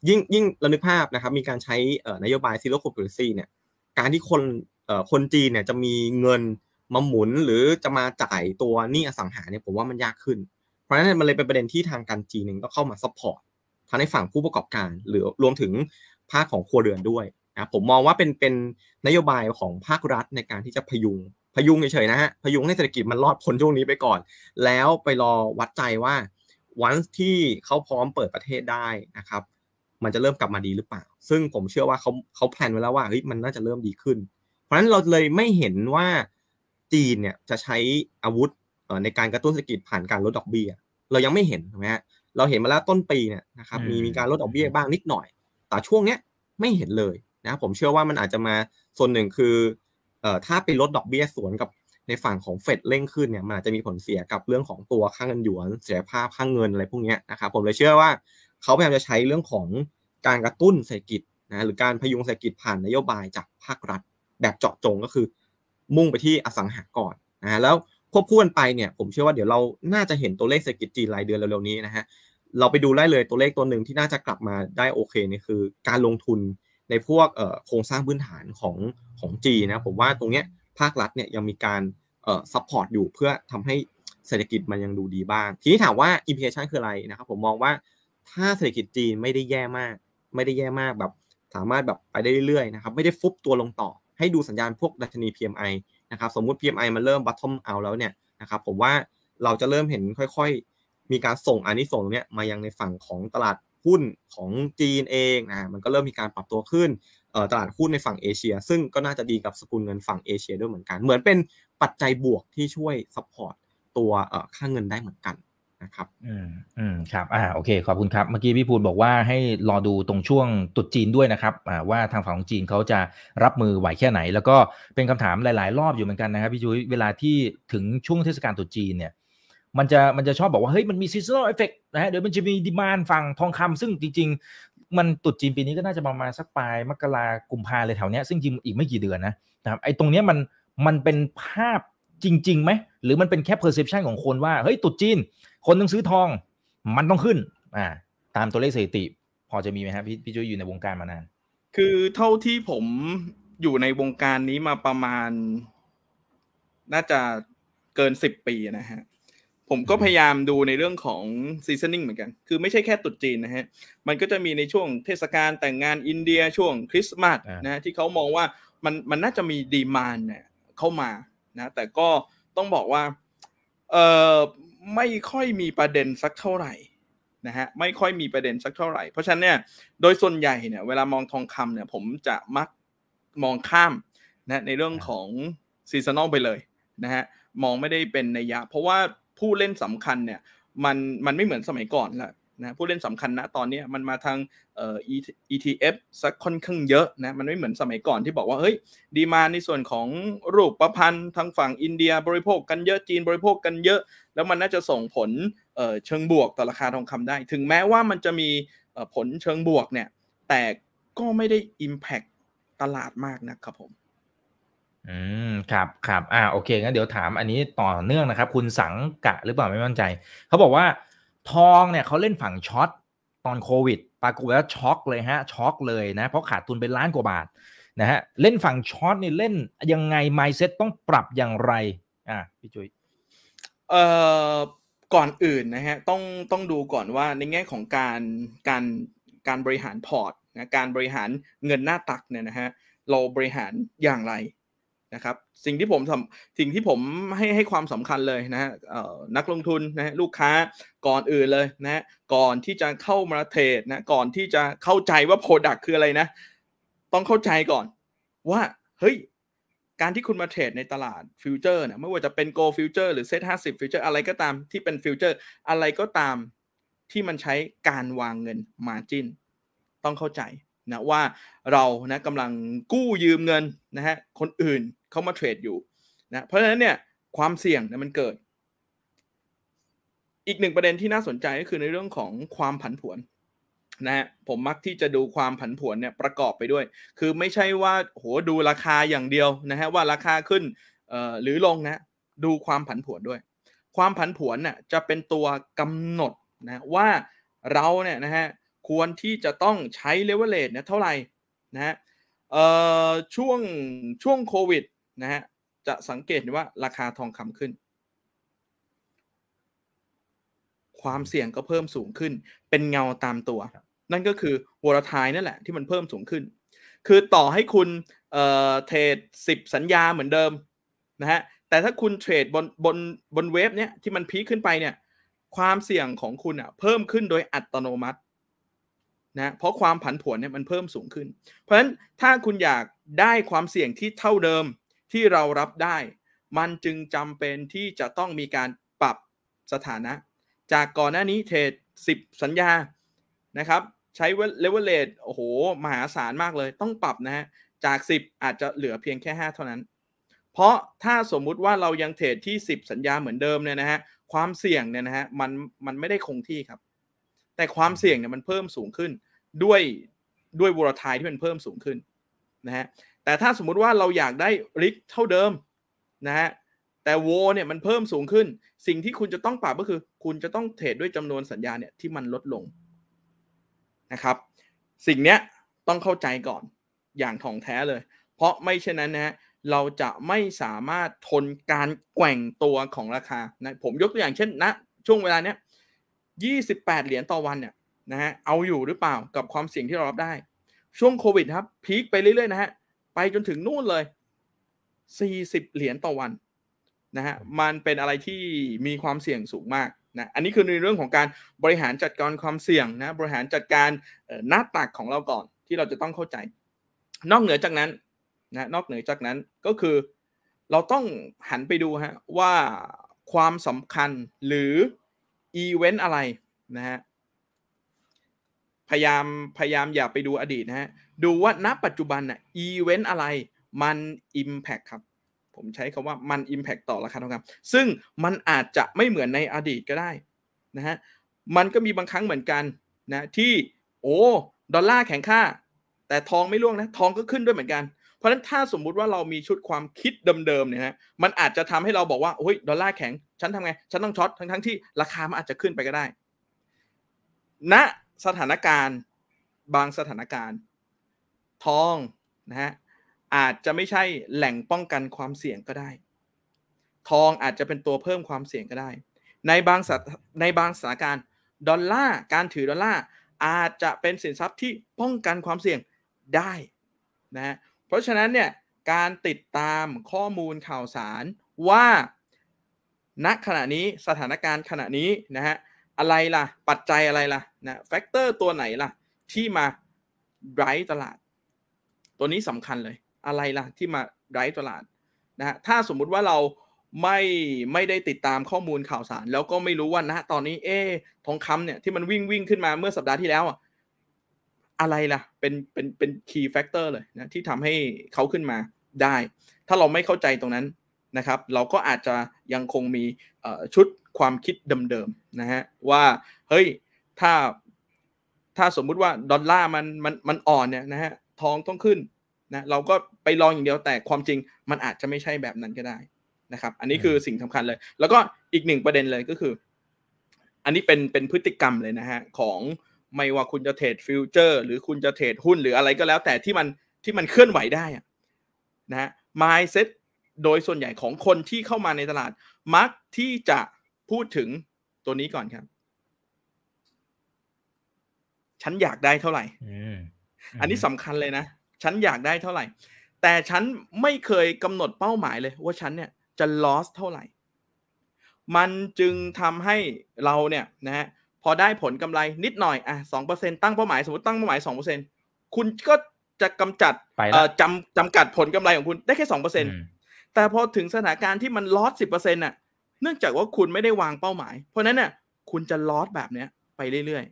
ยิ่งยิ่งระลึกภาพนะครับมีการใช้นโยบาย zero covid policy เนี่ย การที่คนคนจีนเนี่ยจะมีเงินมาหมุนหรือจะมาจ่ายตัวหนี้อสังหาเนี่ยผมว่ามันยากขึ้น เพราะฉะนั้นมันเลยเป็นประเด็นที่ทางการจีนเองก็เข้ามา support ทั้งในฝั่งผู้ประกอบการ หรือรวมถึงภาคของครัวเรือนด้วยนะผมมองว่าเป็นเป็นนโยบายของภาครัฐในการที่จะพยุงพยุงเฉยๆนะฮะพยุงให้เศรษฐกิจมันรอดพ้นช่วงนี้ไปก่อน แล้วไปรอวัดใจว่าวันที่เขาพร้อมเปิดประเทศได้นะครับ มันจะเริ่มกลับมาดีหรือเปล่า ซึ่งผมเชื่อว่าเขาเขาแพลนไว้แล้วว่าเฮ้ยมันน่าจะเริ่มดีขึ้น เพราะฉะนั้นเราเลยไม่เห็นว่าจีนเนี่ยจะใช้อาวุธในการกระตุ้นเศรษฐกิจผ่านการลดดอกเบี้ยเรายังไม่เห็นถูกไหมฮะเราเห็นมาแล้วต้นปีเนี่ยนะครับมีมีการลดดอกเบี้ยบ้างนิดหน่อย แต่ช่วงเนี้ยไม่เห็นเลยนะผมเชื่อว่ามันอาจจะมาส่วนหนึ่งคือเอ่อถ้าไปลดดอกเบี้ยสวนกับในฝั่งของเฟดเร่งขึ้นเนี่ยมันอาจจะมีผลเสียกับเรื่องของตัวค่างเงินหยวนเสียภาพค่างเงินอะไรพวกนี้นะครับผมเลยเชื่อว่าเขาพยายามจะใช้เรื่องของ การกระตุ้นเศรษฐกิจนะหรือการพยุงเศรษฐกิจผ่านนโยบายจากภาครัฐ แบบเจาะจงก็คือ มุ่งไปที่อสังหาก่อนนะแล้วควบคู่กันไปเนี่ยผมเชื่อว่าเดี๋ยวเราน่าจะเห็นตัวเลขเศรษฐกิจจีนรายเดือนเร็วๆนี้นะฮะเราไปดูได้เลยตัวเลขตัวหนึ่งที่น่าจะกลับมาได้โอเคนี่คือ การลงทุนในพวกโครงสร้างพื้นฐานของของจีนนะผมว่าตรงเนี้ยภาครัฐเนี่ยยังมีการเอ่อ support อยู่เพื่อทำให้เศรษฐกิจมันยังดูดีบ้าง ทีนี้ถามว่า implication คืออะไรนะครับผมมองว่าถ้าเศรษฐกิจจีนไม่ได้แย่มาก ไม่ได้แย่มากแบบสามารถแบบไปได้เรื่อยๆนะครับไม่ได้ฟุบตัวลงต่อ ให้ดูสัญญาณพวกดัชนี PMI นะครับสมมุติ PMI มันเริ่ม bottom out แล้วเนี่ยนะครับผมว่าเราจะเริ่มเห็นค่อยๆ มีการส่งอันนี้ส่งเนี้ยมายังในฝั่งของตลาดหุ้นของจีนเองนะมันก็เริ่มมีการปรับตัวขึ้นตลาดหุ้นในฝั่งเอเชีย ซึ่งก็น่าจะดีกับสกุลเงินฝั่งเอเชียด้วยเหมือนกัน เหมือนเป็นปัจจัยบวกที่ช่วย support ตัวค่าเงินได้เหมือนกัน นะครับอืมอืมครับอ่าโอเคขอบคุณครับ เมื่อกี้พี่พูดบอกว่าให้รอดูตรงช่วงตรุษจีนด้วยนะครับอ่าว่าทางฝั่งของจีนเขาจะรับมือไหวแค่ไหน แล้วก็เป็นคำถามหลาย ๆ รอบอยู่เหมือนกันนะครับพี่จุ้ยเวลาที่ถึงช่วงเทศกาลตรุษจีนเนี่ยมันจะมันจะชอบบอกว่าเฮ้ยมันมี seasonal effect นะฮะเดี๋ยวมันจะมี demand ฝั่งทองคำซึ่งจริง ๆ มันตรุษจีนปีนี้ก็น่าจะประมาณสักปลายมกรากุมภาเลยแถวเนี้ยซึ่งจริงอีกไม่กี่เดือนนะนะครับไอ้ตรงเนี้ยมันมันเป็นภาพจริงๆไหมหรือมันเป็นแค่ perception ของคนว่าเฮ้ยตรุษจีน คนต้องซื้อทองมันต้องขึ้น อ่า ตามตัวเลขสถิติ พอจะมีไหมครับพี่พี่จุ้ยอยู่ในวงการมานาน คือเท่าที่ผมอยู่ในวงการนี้มาประมาณ น่าจะเกินสิบปีนะฮะ ผมก็พยายามดูในเรื่องของ seasoning เหมือนกัน คือไม่ใช่แค่ตรุษจีนนะฮะ มันก็จะมีในช่วงเทศกาลแต่งงานอินเดียช่วงคริสต์มาสนะ ที่เขามองว่ามันมันน่าจะมี demand เนี่ยเข้ามานะ แต่ก็ต้องบอกว่า เออ ไม่ค่อยมีประเด็นสักเท่าไหร่นะฮะไม่ค่อยมีประเด็นสักเท่าไหร่ เพราะฉะนั้นเนี่ยโดยส่วนใหญ่เนี่ยเวลามองทองคำเนี่ยผมจะมักมองข้ามนะในเรื่องของ seasonal ไปเลยนะฮะมองไม่ได้เป็นนัยยะ เพราะว่าผู้เล่นสำคัญเนี่ยมันมันไม่เหมือนสมัยก่อนแล้ว นะผู้เล่นสำคัญนะตอนนี้มันมาทางเอ่อ ETF สักค่อนข้างเยอะนะมันไม่เหมือนสมัยก่อนที่บอกว่าเฮ้ย demand ในส่วนของรูปประพันธ์ทางฝั่งอินเดียบริโภคกันเยอะจีนบริโภคกันเยอะ แล้วมันน่าจะส่งผลเอ่อเชิงบวกต่อราคาทองคำได้ ถึงแม้ว่ามันจะมีผลเชิงบวกเนี่ยแต่ก็ไม่ได้ Impact ตลาดมากนะครับผมอืมครับครับอ่าโอเคงั้นเดี๋ยวถามอันนี้ต่อเนื่องนะครับ คุณสังกะหรือเปล่าไม่มั่นใจ เขาบอกว่า ทองเนี่ยเขาเล่นฝั่ง short ตอนโควิดปรากฏว่าช็อกเลยฮะช็อกเลยนะเพราะขาดทุนเป็นล้านกว่าบาทนะฮะเล่นฝั่ง short นี่เล่นยังไง mindset ต้องปรับอย่างไรอ่าพี่จุ้ยเอ่อก่อนอื่นนะฮะต้องต้องดูก่อนว่าในแง่ของการการการบริหารพอร์ตนะการบริหารเงินหน้าตักเนี่ยนะฮะเราบริหารอย่างไร นะครับ สิ่งที่ผมสิ่งที่ผมให้ให้ความสำคัญเลยนะฮะนักลงทุนนะลูกค้าก่อนอื่นเลยนะก่อนที่จะเข้ามาเทรดนะก่อนที่จะเข้าใจว่าโปรดักคืออะไรนะ ต้องเข้าใจก่อน ว่าเฮ้ยการที่คุณมาเทรดในตลาด Futures เนี่ยไม่ว่าจะเป็น Gold Futures หรือเซ็ตห้าสิบ Futures อะไรก็ตามที่เป็นฟิวเจอร์อะไรก็ตามที่มันใช้การวางเงิน margin ต้องเข้าใจ นะว่าเรานะกำลังกู้ยืมเงินนะฮะคนอื่นเขามาเทรดอยู่นะเพราะฉะนั้นเนี่ยความเสี่ยงเนี่ยมันเกิด อีกหนึ่งประเด็นที่น่าสนใจก็คือในเรื่องของความผันผวนนะฮะผมมักที่จะดูความผันผวนเนี่ยประกอบไปด้วย คือไม่ใช่ว่าโหดูราคาอย่างเดียวนะฮะว่าราคาขึ้นหรือลงนะดูความผันผวนด้วย ความผันผวนเนี่ยจะเป็นตัวกำหนดนะว่าเราเนี่ยนะฮะ ควรที่จะต้องใช้เลเวลเลตเนี่ยเท่าไหร่นะฮะเอ่อช่วงช่วงโควิดนะฮะจะสังเกตว่าราคาทองคำขึ้น ความเสี่ยงก็เพิ่มสูงขึ้น เป็นเงาตามตัว นั่นก็คือวอลทายนั่นแหละที่มันเพิ่มสูงขึ้น คือต่อให้คุณเอ่อเทรดสิบสัญญาเหมือนเดิมนะฮะแต่ถ้าคุณเทรดบนบนบนเวฟเนี้ยที่มันพีคขึ้นไปเนี่ยความเสี่ยงของคุณอะเพิ่มขึ้นโดยอัตโนมัติ นะเพราะความผันผวนเนี่ยมันเพิ่มสูงขึ้น เพราะฉะนั้นถ้าคุณอยากได้ความเสี่ยงที่เท่าเดิมที่เรารับได้ มันจึงจำเป็นที่จะต้องมีการปรับสถานะ จากก่อนหน้านี้เทรด10 สัญญานะครับ ใช้เลเวลเลตโอ้โห มหาศาลมากเลยต้องปรับนะฮะจาก 10 อาจจะเหลือเพียงแค่ 5 เท่านั้น เพราะถ้าสมมุติว่าเรายังเทรดที่ 10 สัญญาเหมือนเดิมเนี่ยนะฮะความเสี่ยงเนี่ยนะฮะมันมันไม่ได้คงที่ครับ แต่ความเสี่ยงเนี่ยมันเพิ่มสูงขึ้น ด้วยด้วย volatility ที่มันเพิ่มสูงขึ้นนะฮะแต่ถ้าสมมุติว่าเราอยากได้ริกเท่าเดิมนะฮะแต่โวเนี่ยมันเพิ่มสูงขึ้น สิ่งที่คุณจะต้องปรับก็คือ คุณจะต้องเทรดด้วยจำนวนสัญญาเนี่ยที่มันลดลงนะครับ สิ่งเนี้ยต้องเข้าใจก่อนอย่างถ่องแท้เลย เพราะไม่เช่นนั้นนะฮะเราจะไม่สามารถทนการแกว่งตัวของราคานะผมยกตัวอย่างเช่นนะ ช่วงเวลาเนี้ย28 เหรียญต่อวันเนี่ย นะฮะเอาอยู่หรือเปล่ากับความเสี่ยงที่เรารับได้ ช่วงโควิดครับพีคไปเรื่อยๆนะฮะไปจนถึงนู่นเลย 40 เหรียญต่อวันนะฮะมันเป็นอะไรที่มีความเสี่ยงสูงมากนะอันนี้คือในเรื่องของการบริหารจัดการความเสี่ยงนะบริหารจัดการหน้าตักของเราก่อนที่เราจะต้องเข้าใจ นอกเหนือจากนั้นนะนอกเหนือจากนั้นก็คือเราต้องหันไปดูฮะว่าความสำคัญหรืออีเวนต์อะไรนะฮะ พยายามพยายามอย่าไปดูอดีตนะฮะ ดูว่าณปัจจุบันน่ะอีเวนต์อะไรมัน Impact ครับ ผมใช้คำว่ามัน Impact ต่อราคาทองคำซึ่งมันอาจจะไม่เหมือนในอดีตก็ได้นะฮะมันก็มีบางครั้งเหมือนกันนะที่โอ้ดอลลาร์แข็งค่า แต่ทองไม่ร่วงนะทองก็ขึ้นด้วยเหมือนกัน เพราะฉะนั้นถ้าสมมุติว่าเรามีชุดความคิดเดิมๆเนี่ยนะมันอาจจะทำให้เราบอกว่าโอ้ยดอลลาร์แข็งฉันทำไงฉันต้องช็อตทั้งๆที่ราคามันอาจจะขึ้นไปก็ได้ณนะ สถานการณ์บางสถานการณ์ ทองนะฮะอาจจะไม่ใช่แหล่งป้องกันความเสี่ยงก็ได้ ทองอาจจะเป็นตัวเพิ่มความเสี่ยงก็ได้ ในบางในบางสถานการณ์ดอลลาร์การถือดอลลาร์อาจจะเป็นสินทรัพย์ที่ป้องกันความเสี่ยงได้นะเพราะฉะนั้นเนี่ยการติดตามข้อมูลข่าวสารว่าณขณะนี้สถานการณ์ขณะนี้นะฮะ อะไรล่ะ ปัจจัยอะไรล่ะนะแฟกเตอร์ตัวไหนล่ะ ที่มาไร้ตลาด ตัวนี้สำคัญเลย อะไรล่ะ ที่มาไร้ตลาดนะฮะถ้าสมมุติว่าเราไม่ไม่ได้ติดตามข้อมูลข่าวสาร แล้วก็ไม่รู้ว่าณตอนนี้เอ๊ทองคำเนี่ยที่มันวิ่งวิ่งขึ้นมาเมื่อสัปดาห์ที่แล้วอะอะไรล่ะ เป็นเป็นเป็น key factor เลยนะที่ทำให้เขาขึ้นมาได้ ถ้าเราไม่เข้าใจตรงนั้น นะครับ เราก็อาจจะยังคงมีชุดความคิดเดิมๆนะฮะว่าเฮ้ยถ้าถ้าสมมุติว่าดอลลาร์มันมันมันอ่อนเนี่ยนะฮะทองต้องขึ้นนะเราก็ไป long อย่างเดียวแต่ความจริงมันอาจจะไม่ใช่แบบนั้นก็ได้นะครับ อันนี้คือสิ่งสำคัญเลย แล้วก็อีกหนึ่งประเด็นเลยก็คือ อันนี้เป็นเป็นพฤติกรรมเลยนะฮะของไม่ว่าคุณจะเทรดฟิวเจอร์หรือคุณจะเทรดหุ้นหรืออะไรก็แล้ว แต่ที่มันที่มันเคลื่อนไหวได้นะฮะ mindset โดยส่วนใหญ่ของคนที่เข้ามาในตลาด มักที่จะพูดถึงตัวนี้ก่อนครับ ฉันอยากได้เท่าไหร่อันนี้สำคัญเลยนะ ฉันอยากได้เท่าไหร่ แต่ฉันไม่เคยกำหนดเป้าหมายเลย ว่าฉันเนี่ยจะ loss เท่าไหร่ มันจึงทำให้เราเนี่ยนะฮะพอได้ผลกำไรนิดหน่อยอะสองเปอร์เซ็นตั้งเป้าหมายสมมติตั้งเป้าหมายสองเปอร์เซ็นคุณก็จะกำจัดจำจำกัดผลกำไรของคุณได้แค่สองเปอร์เซ็น แต่พอถึงสถานการณ์ที่มันลอสสิบเปอร์เซ็นต์น่ะ เนื่องจากว่าคุณไม่ได้วางเป้าหมาย เพราะนั้นเนี่ยคุณจะลอสแบบเนี้ยไปเรื่อย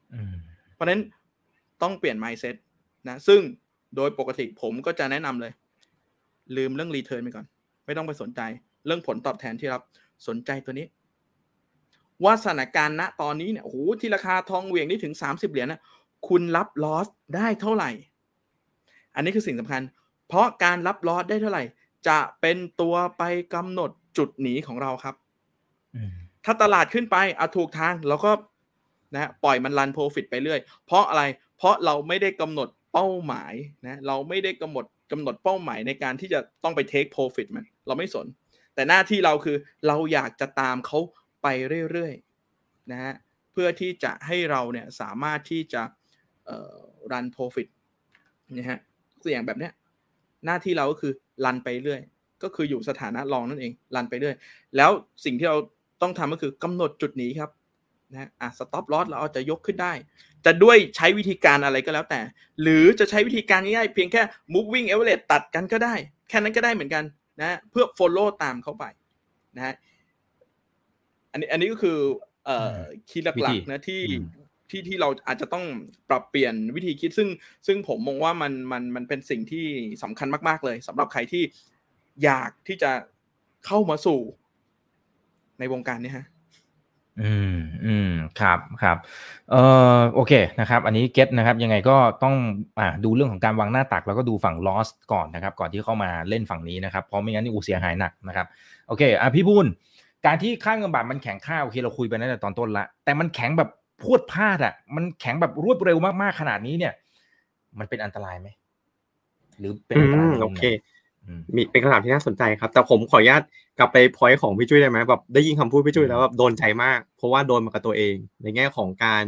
ๆเพราะนั้นต้องเปลี่ยน mindset นะ ซึ่งโดยปกติผมก็จะแนะนำเลย ลืมเรื่องรีเทิร์นไปก่อน ไม่ต้องไปสนใจ เรื่องผลตอบแทนที่รับ สนใจตัวนี้ ว่าสถานการณ์ณตอนนี้เนี่ยโอ้โหที่ราคาทองเหวี่ยงได้ถึงสามสิบเหรียญนะคุณรับลอสได้เท่าไหร่ อันนี้คือสิ่งสำคัญ เพราะการรับลอสได้เท่าไหร่ จะเป็นตัวไปกำหนดจุดหนีของเราครับ ถ้าตลาดขึ้นไปเอาถูกทางเราก็นะปล่อยมันรันโปรฟิตไปเรื่อย เพราะอะไร เพราะเราไม่ได้กำหนดเป้าหมายนะเราไม่ได้กำหนดกำหนดเป้าหมายในการที่จะต้องไปเทคโปรฟิตมัน เราไม่สน แต่หน้าที่เราคือเราอยากจะตามเขาไปเรื่อยๆนะฮะเพื่อที่จะให้เราเนี่ยสามารถที่จะรันโปรฟิตนะฮะตัวอย่างแบบเนี้ยหน้าที่เราก็คือ รันไปเรื่อย ก็คืออยู่สถานะรองนั่นเอง รันไปเรื่อย แล้วสิ่งที่เราต้องทำก็คือกำหนดจุดนี้ครับนะอะสต็อปลอสเราเอาจะยกขึ้นได้ จะด้วยใช้วิธีการอะไรก็แล้วแต่ หรือจะใช้วิธีการง่ายๆเพียงแค่ moving average ตัดกันก็ได้ แค่นั้นก็ได้เหมือนกันนะเพื่อ follow ตามเข้าไปนะฮะอันนี้อันนี้ก็คือเอ่อคีย์หลักๆนะที่ ที่ที่เราอาจจะต้องปรับเปลี่ยนวิธีคิดซึ่ง ซึ่งผมมองว่ามันมันมันเป็นสิ่งที่สำคัญมาก ๆ เลยสำหรับใครที่อยากที่จะเข้ามาสู่ในวงการนี้ฮะอืมอืมครับครับเอ่อโอเคนะครับ อันนี้เก็ตนะครับ ยังไงก็ต้องอ่าดูเรื่องของการวางหน้าตัก แล้วก็ดูฝั่งลอสก่อนนะครับ ก่อนที่เข้ามาเล่นฝั่งนี้นะครับเพราะไม่งั้นนี่อูเสียหายหนักนะครับโอเคอะพี่บุญการที่ค่าเงินบาทมันแข็งค่าโอเคเราคุยไปตั้งแต่ตอนต้นละแต่มันแข็งแบบ พวดพลาดอะ มันแข็งแบบรวดเร็วมากๆขนาดนี้เนี่ย มันเป็นอันตรายไหมหรือเป็นอันตรายโอเคมีเป็นคำถามที่น่าสนใจครับ แต่ผมขออนุญาตกลับไป point ของพี่จุ้ยได้ไหมแบบได้ยินคำพูดพี่จุ้ยแล้วแบบโดนใจมาก เพราะว่าโดนมากับตัวเอง ในแง่ของการ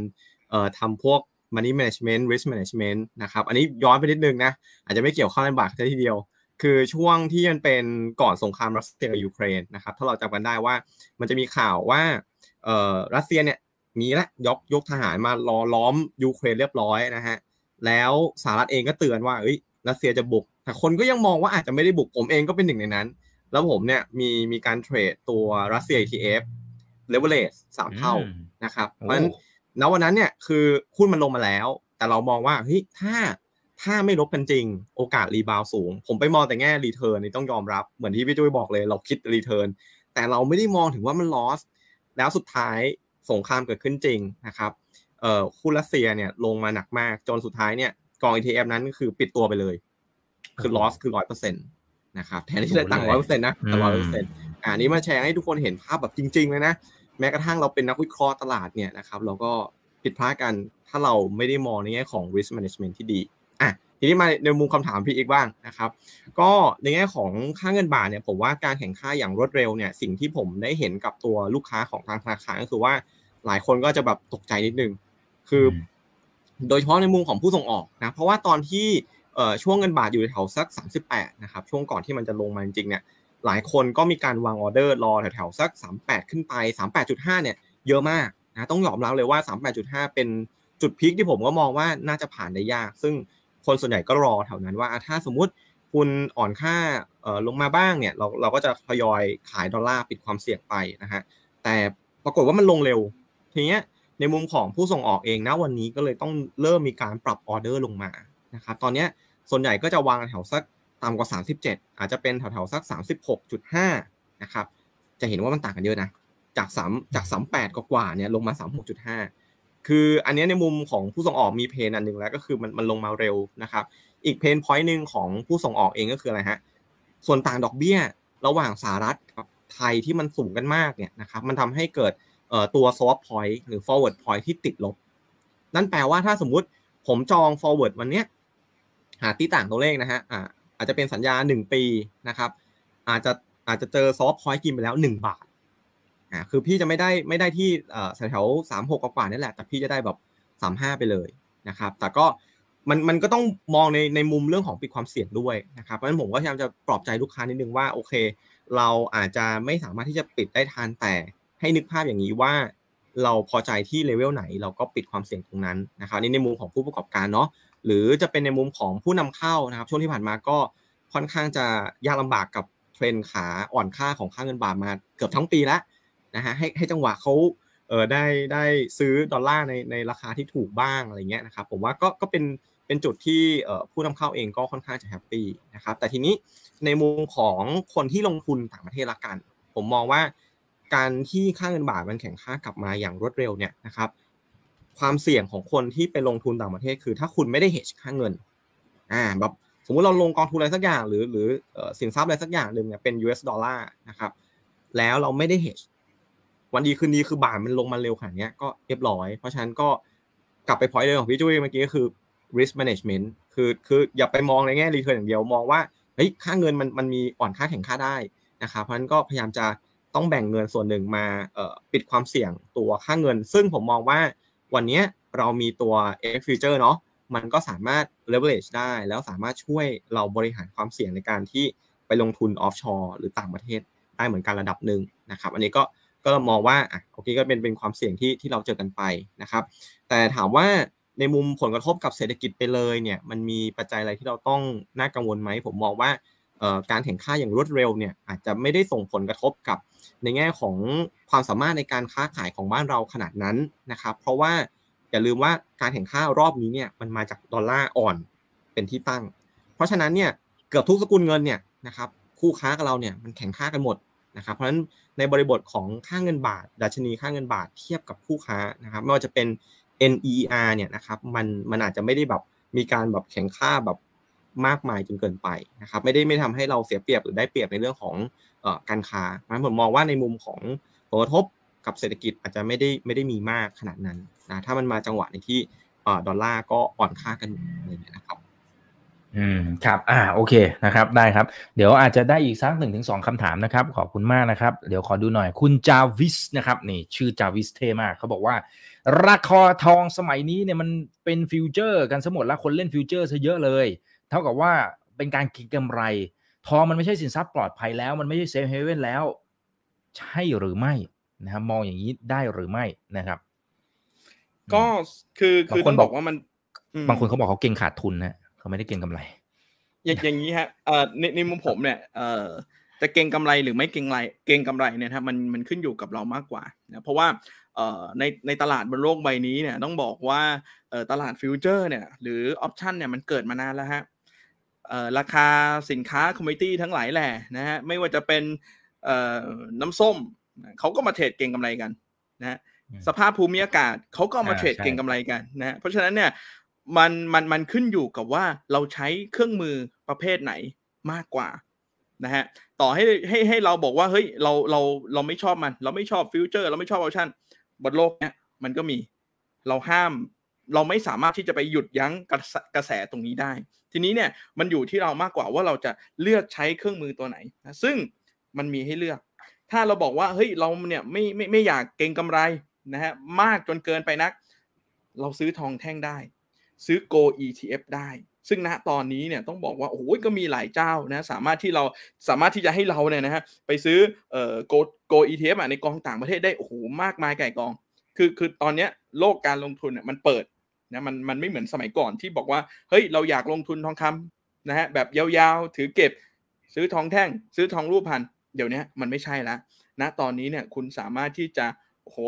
เอ่อทำพวก money management risk management นะครับ อันนี้ย้อนไปนิดนึงนะ อาจจะไม่เกี่ยวค่าเงินบาททีเดียว คือช่วงที่มันเป็นก่อนสงครามรัสเซียกับยูเครนนะครับ ถ้าเราจำกันได้ว่ามันจะมีข่าวว่าเอ่อรัสเซียเนี่ย มีละยกยกทหารมาล้อล้อมยูเครนเรียบร้อยนะฮะแล้วสหรัฐเองก็เตือนว่าเอ้ยรัสเซียจะบุก แต่คนก็ยังมองว่าอาจจะไม่ได้บุกผมเองก็เป็นหนึ่งในนั้น แล้วผมเนี่ยมีมีการเทรดตัวรัสเซีย ETF leverage สามเท่านะครับเพราะฉะนั้นณวันนั้นเนี่ยคือหุ้นมันลงมาแล้ว แต่เรามองว่าเฮ้ยถ้าถ้าไม่รบกันจริง โอกาส rebound สูง ผมไปมองแต่แง่ return นี่ต้องยอมรับ เหมือนที่พี่จุ้ยบอกเลย เราคิด returnแต่เราไม่ได้มองถึงว่ามันลอสแล้วสุดท้าย สงครามเกิดขึ้นจริงนะครับเอ่อหุ้นรัสเซียเนี่ยลงมาหนักมากจนสุดท้ายเนี่ยกอง ETF นั้นคือปิดตัวไปเลย คือ loss คือร้อยเปอร์เซ็นต์นะครับแทนที่จะตั้งร้อยเปอร์เซ็นต์นะแต่ร้อยเปอร์เซ็นต์อ่านี้มาแชร์ให้ทุกคนเห็นภาพแบบจริงๆเลยนะแม้กระทั่งเราเป็นนักวิเคราะห์ตลาดเนี่ยนะครับเราก็ผิดพลาดกันถ้าเราไม่ได้มองในแง่ของ risk management ที่ดีอะทีนี้มาในมุมคำถามพี่อีกบ้างนะครับก็ในแง่ของค่าเงินบาทเนี่ยผมว่าการแข่งค่าอย่างรวดเร็วเนี่ยสิ่งที่ผมได้เห็นกับตัวลูกค้าของทางธนาคารก็คือว่า หลายคนก็จะแบบตกใจนิดนึง คือ โดยเฉพาะในมุมของผู้ส่งออกนะ เพราะว่าตอนที่ช่วงเงินบาทอยู่แถวสัก 38 นะครับ ช่วงก่อนที่มันจะลงมาจริงๆเนี่ย หลายคนก็มีการวางออเดอร์รอแถวๆสัก 38 ขึ้นไป 38.5 เนี่ย เยอะมากนะ ต้องยอมรับเลยว่า 38.5 เป็นจุดพีคที่ผมก็มองว่าน่าจะผ่านได้ยาก ซึ่งคนส่วนใหญ่ก็รอแถวนั้นว่าถ้าสมมุติคุณอ่อนค่าลงมาบ้างเนี่ยเราเราก็จะทยอยขายดอลลาร์ปิดความเสี่ยงไปนะฮะแต่ปรากฏว่ามันลงเร็ว ทีเนี้ยในมุมของผู้ส่งออกเองนะวันนี้ก็เลยต้องเริ่มมีการปรับออเดอร์ลงมานะครับตอนนี้ส่วนใหญ่ก็จะวางแถวสักต่ำกว่า 37 อาจจะเป็นแถวๆสัก 36.5นะครับจะเห็นว่ามันต่างกันเยอะนะจาก3จาก 38 กว่าเนี่ยลงมา 36.5 คืออันนี้ในมุมของผู้ส่งออกมีเพนอันหนึ่งแล้วก็คือมันมันลงมาเร็วนะครับอีกเพนพอยต์หนึ่งของผู้ส่งออกเองก็คืออะไรฮะส่วนต่างดอกเบี้ย ระหว่างสหรัฐกับไทยที่มันสูงกันมากเนี่ยนะครับมันทำให้เกิด ตัว swap point หรือ forward point ที่ติดลบ นั่นแปลว่าถ้าสมมุติผมจอง forward วันเนี้ยหาที่ต่างตัวเลขนะฮะอ่าอาจจะเป็นสัญญาหนึ่งปีนะครับ อาจจะอาจจะเจอ swap point กินไปแล้วหนึ่งบาทอ่าคือพี่จะไม่ได้ไม่ได้ที่แถวสามหกกว่านี่แหละ แต่พี่จะได้แบบสามห้าไปเลยนะครับ แต่ก็มันมันก็ต้องมองในในมุมเรื่องของปิดความเสี่ยงด้วยนะครับ เพราะฉะนั้นผมก็พยายามจะปลอบใจลูกค้านิดนึงว่าโอเค เราอาจจะไม่สามารถที่จะปิดได้ทันแต่ ให้นึกภาพอย่างนี้ว่าเราพอใจที่เลเวลไหน เราก็ปิดความเสี่ยงตรงนั้นนะครับนี่ในมุมของผู้ประกอบการเนาะหรือจะเป็นในมุมของผู้นำเข้านะครับ ช่วงที่ผ่านมาก็ค่อนข้างจะยากลาบากกับเทรนขาอ่อนค่าของค่าเงินบาทมาเกือบทั้งปีแล้วนะฮะให้ให้จังหวะเขาเออได้ได้ซื้อดอลลาร์ในในราคาที่ถูกบ้างอะไรเงี้ยนะครับผมว่าก็ก็เป็นเป็นจุดที่ผู้นำเข้าเองก็ค่อนข้างจะแฮปปี้นะครับแต่ทีนี้ในมุมของคนที่ลงทุนต่างประเทศละกัน ผมมองว่า การที่ค่าเงินบาทมันแข็งค่ากลับมาอย่างรวดเร็วเนี่ยนะครับความเสี่ยงของคนที่ไปลงทุนต่างประเทศคือ ถ้าคุณไม่ได้เฮชค่าเงินอ่าแบบสมมุติเราลงกองทุนอะไรสักอย่าง หรือหรือสินทรัพย์อะไรสักอย่างหนึ่งเนี่ยเป็น US ดอลลาร์นะครับแล้วเราไม่ได้เฮชวันดีคืนดีคือบาทมันลงมาเร็วขนาดนี้ก็เรียบร้อย เพราะฉะนั้นก็กลับไป point เดิมของพี่จุ้ยเมื่อกี้ก็คือ risk management คือคืออย่าไปมองในแง่ return อย่างเดียวมองว่าเฮ้ยค่าเงินมันมันมีอ่อนค่าแข็งค่าได้นะครับเพราะฉะนั้นก็พยายามจะ ต้องแบ่งเงินส่วนหนึ่งมาปิดความเสี่ยงตัวค่าเงิน ซึ่งผมมองว่าวันนี้เรามีตัว X Future เนาะมันก็สามารถ leverage ได้ แล้วสามารถช่วยเราบริหารความเสี่ยงในการที่ไปลงทุน offshore หรือต่างประเทศได้เหมือนกันระดับหนึ่งนะครับ อันนี้ก็ก็มองว่าอะโอเคก็เป็นเป็นความเสี่ยงที่ที่เราเจอกันไปนะครับ แต่ถามว่าในมุมผลกระทบกับเศรษฐกิจไปเลยเนี่ยมันมีปัจจัยอะไรที่เราต้องน่ากังวลไหมผมมองว่า การแข่งข้าอย่างรวดเร็วเนี่ยอาจจะไม่ได้ส่งผลกระทบกับในแง่ของความสามารถในการค้าขายของบ้านเราขนาดนั้นนะครับ เพราะว่าอย่าลืมว่าการแข่งข้ารอบนี้เนี่ยมันมาจากดอลลาร์อ่อนเป็นที่ตั้ง เพราะฉะนั้นเนี่ยเกือบทุกสกุลเงินเนี่ยนะครับคู่ค้ากับเราเนี่ยมันแข่งข้ากันหมดนะครับ เพราะฉะนั้นในบริบทของค่าเงินบาท ดัชนีค่าเงินบาทเทียบกับคู่ค้านะครับไม่ว่าจะเป็น NER เนี่ยนะครับมันมันอาจจะไม่ได้แบบมีการแบบแข่งข้าแบบ มากมายจนเกินไปนะครับไม่ได้ไม่ทำให้เราเสียเปรียบหรือได้เปรียบในเรื่องของการค้าเพผมมองว่าในมุมของผลกระทบกับเศรษฐกิจอาจจะไม่ได้ไม่ได้มีมากขนาดนั้นนะถ้ามันมาจังหวะในที่ดอลลาร์ก็อ่อนค่ากันอะไรอย่างเงี้ยนะครับอืมครับอ่าโอเคนะครับได้ครับ เดี๋ยวอาจจะได้อีกสักหนึ่งถึงสองคำถามนะครับ ขอบคุณมากนะครับ เดี๋ยวขอดูหน่อยคุณจาวิสนะครับนี่ชื่อจาวิสเทมากเขาบอกว่า ราคาทองสมัยนี้เนี่ยมันเป็นฟิวเจอร์กันสมหมดแล้วคนเล่นฟิวเจอร์ซะเยอะเลย เท่ากับว่าเป็นการเก็งกำไร ทองมันไม่ใช่สินทรัพย์ปลอดภัยแล้ว มันไม่ใช่ safe haven แล้ว ใช่หรือไม่นะครับมองอย่างนี้ได้หรือไม่นะครับ ก็คือคือบางคนต้องแบบบออกกว่ามันอืมบางคนเขาบอกเขาเก็งขาดทุนนะเขาไม่ได้เก็งกำไร อย่างอย่างนี้ฮะเอ่อในในมุมผมเนี่ยเอ่อจะเก็งกำไรหรือไม่เก็งไรเก็งกำไรเนี่ยครับมันมันขึ้นอยู่กับเรามากกว่านะเพราะว่าเอ่อในในตลาดบนโลกใบนี้เนี่ยต้องบอกว่าเอ่อตลาด Futures เนี่ยหรือ option เนี่ยมันเกิดมานานแล้วฮะเอ่อ ราคาสินค้า commodity ทั้งหลายแหล่นะฮะไม่ว่าจะเป็นเอ่อน้ำส้มเขาก็มาเทรดเก็งกำไรกันนะฮะอืมสภาพภูมิอากาศเขาก็เอามาอ่าเทรดใช่เก็งกำไรกันนะฮะเพราะฉะนั้นเนี่ยมันมันมันขึ้นอยู่กับว่าเราใช้เครื่องมือประเภทไหนมากกว่านะฮะต่อให้ให้ให้เราบอกว่าเฮ้ยเราเราเราไม่ชอบมัน เราไม่ชอบฟิวเจอร์ เราไม่ชอบ option บนโลกเนี้ยมันก็มีเราห้าม เราไม่สามารถที่จะไปหยุดยั้งกระแสกระแสตรงนี้ได้ ทีนี้เนี่ยมันอยู่ที่เรามากกว่าว่าเราจะเลือกใช้เครื่องมือตัวไหนนะซึ่งมันมีให้เลือก ถ้าเราบอกว่าเฮ้ยเราเนี่ยไม่ไม่ไม่อยากเก็งกำไรนะฮะมากจนเกินไปนัก เราซื้อทองแท่งได้ ซื้อ Gold ETF ได้ ซึ่งณตอนนี้เนี่ยต้องบอกว่าโอ้ยก็มีหลายเจ้านะสามารถที่เราสามารถที่จะให้เราเนี่ยนะฮะไปซื้อเอ่อ Go Go ETF อะในกองต่างประเทศได้โอ้โหมากมายไก่กอง คือคือตอนเนี้ยโลกการลงทุนเนี่ยมันเปิด นะมันมันไม่เหมือนสมัยก่อนที่บอกว่าเฮ้ยเราอยากลงทุนทองคำนะฮะแบบยาวๆ ถือเก็บ ซื้อทองแท่ง ซื้อทองรูปพันเดี๋ยวนี้มันไม่ใช่ล้วณตอนนี้เนี่ยคุณสามารถที่จะโอ้โห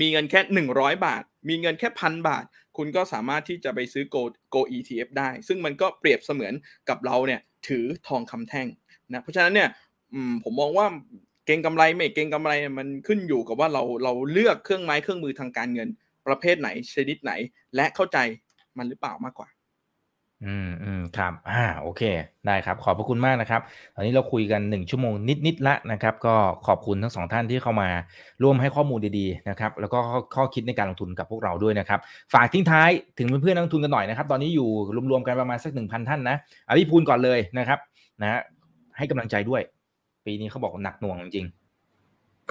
มีเงินแค่ 100 บาท มีเงินแค่พันบาท คุณก็สามารถที่จะไปซื้อ Go Go ETF ได้ ซึ่งมันก็เปรียบเสมือนกับเราเนี่ยถือทองคำแท่งนะเพราะฉะนั้นเนี่ยผมมองว่าเก่งกำไรไม่เก่งกำไรมันขึ้นอยู่กับว่าเราเราเลือกเครื่องไม้เครื่องมือทางการเงิน ประเภทไหนชนิดไหน และเข้าใจมันหรือเปล่ามากกว่า อืมอืมครับ อ่า โอเค ได้ครับ ขอบพระคุณมากนะครับ ตอนนี้เราคุยกันหนึ่งชั่วโมงนิดๆละนะครับ ก็ขอบคุณทั้งสองท่านที่เข้ามาร่วมให้ข้อมูลดีๆนะครับ แล้วก็ข้อขอคิดในการลงทุนกับพวกเราด้วยนะครับ ฝากทิ้งท้ายถึงเพื่อนๆนักลงทุนกันหน่อยนะครับ ตอนนี้อยู่รวมๆกันประมาณสักหนึ่งพันท่านนะอภิพูลก่อนเลยนะครับ นะให้กำลังใจด้วย ปีนี้เขาบอกหนักหน่วงจริง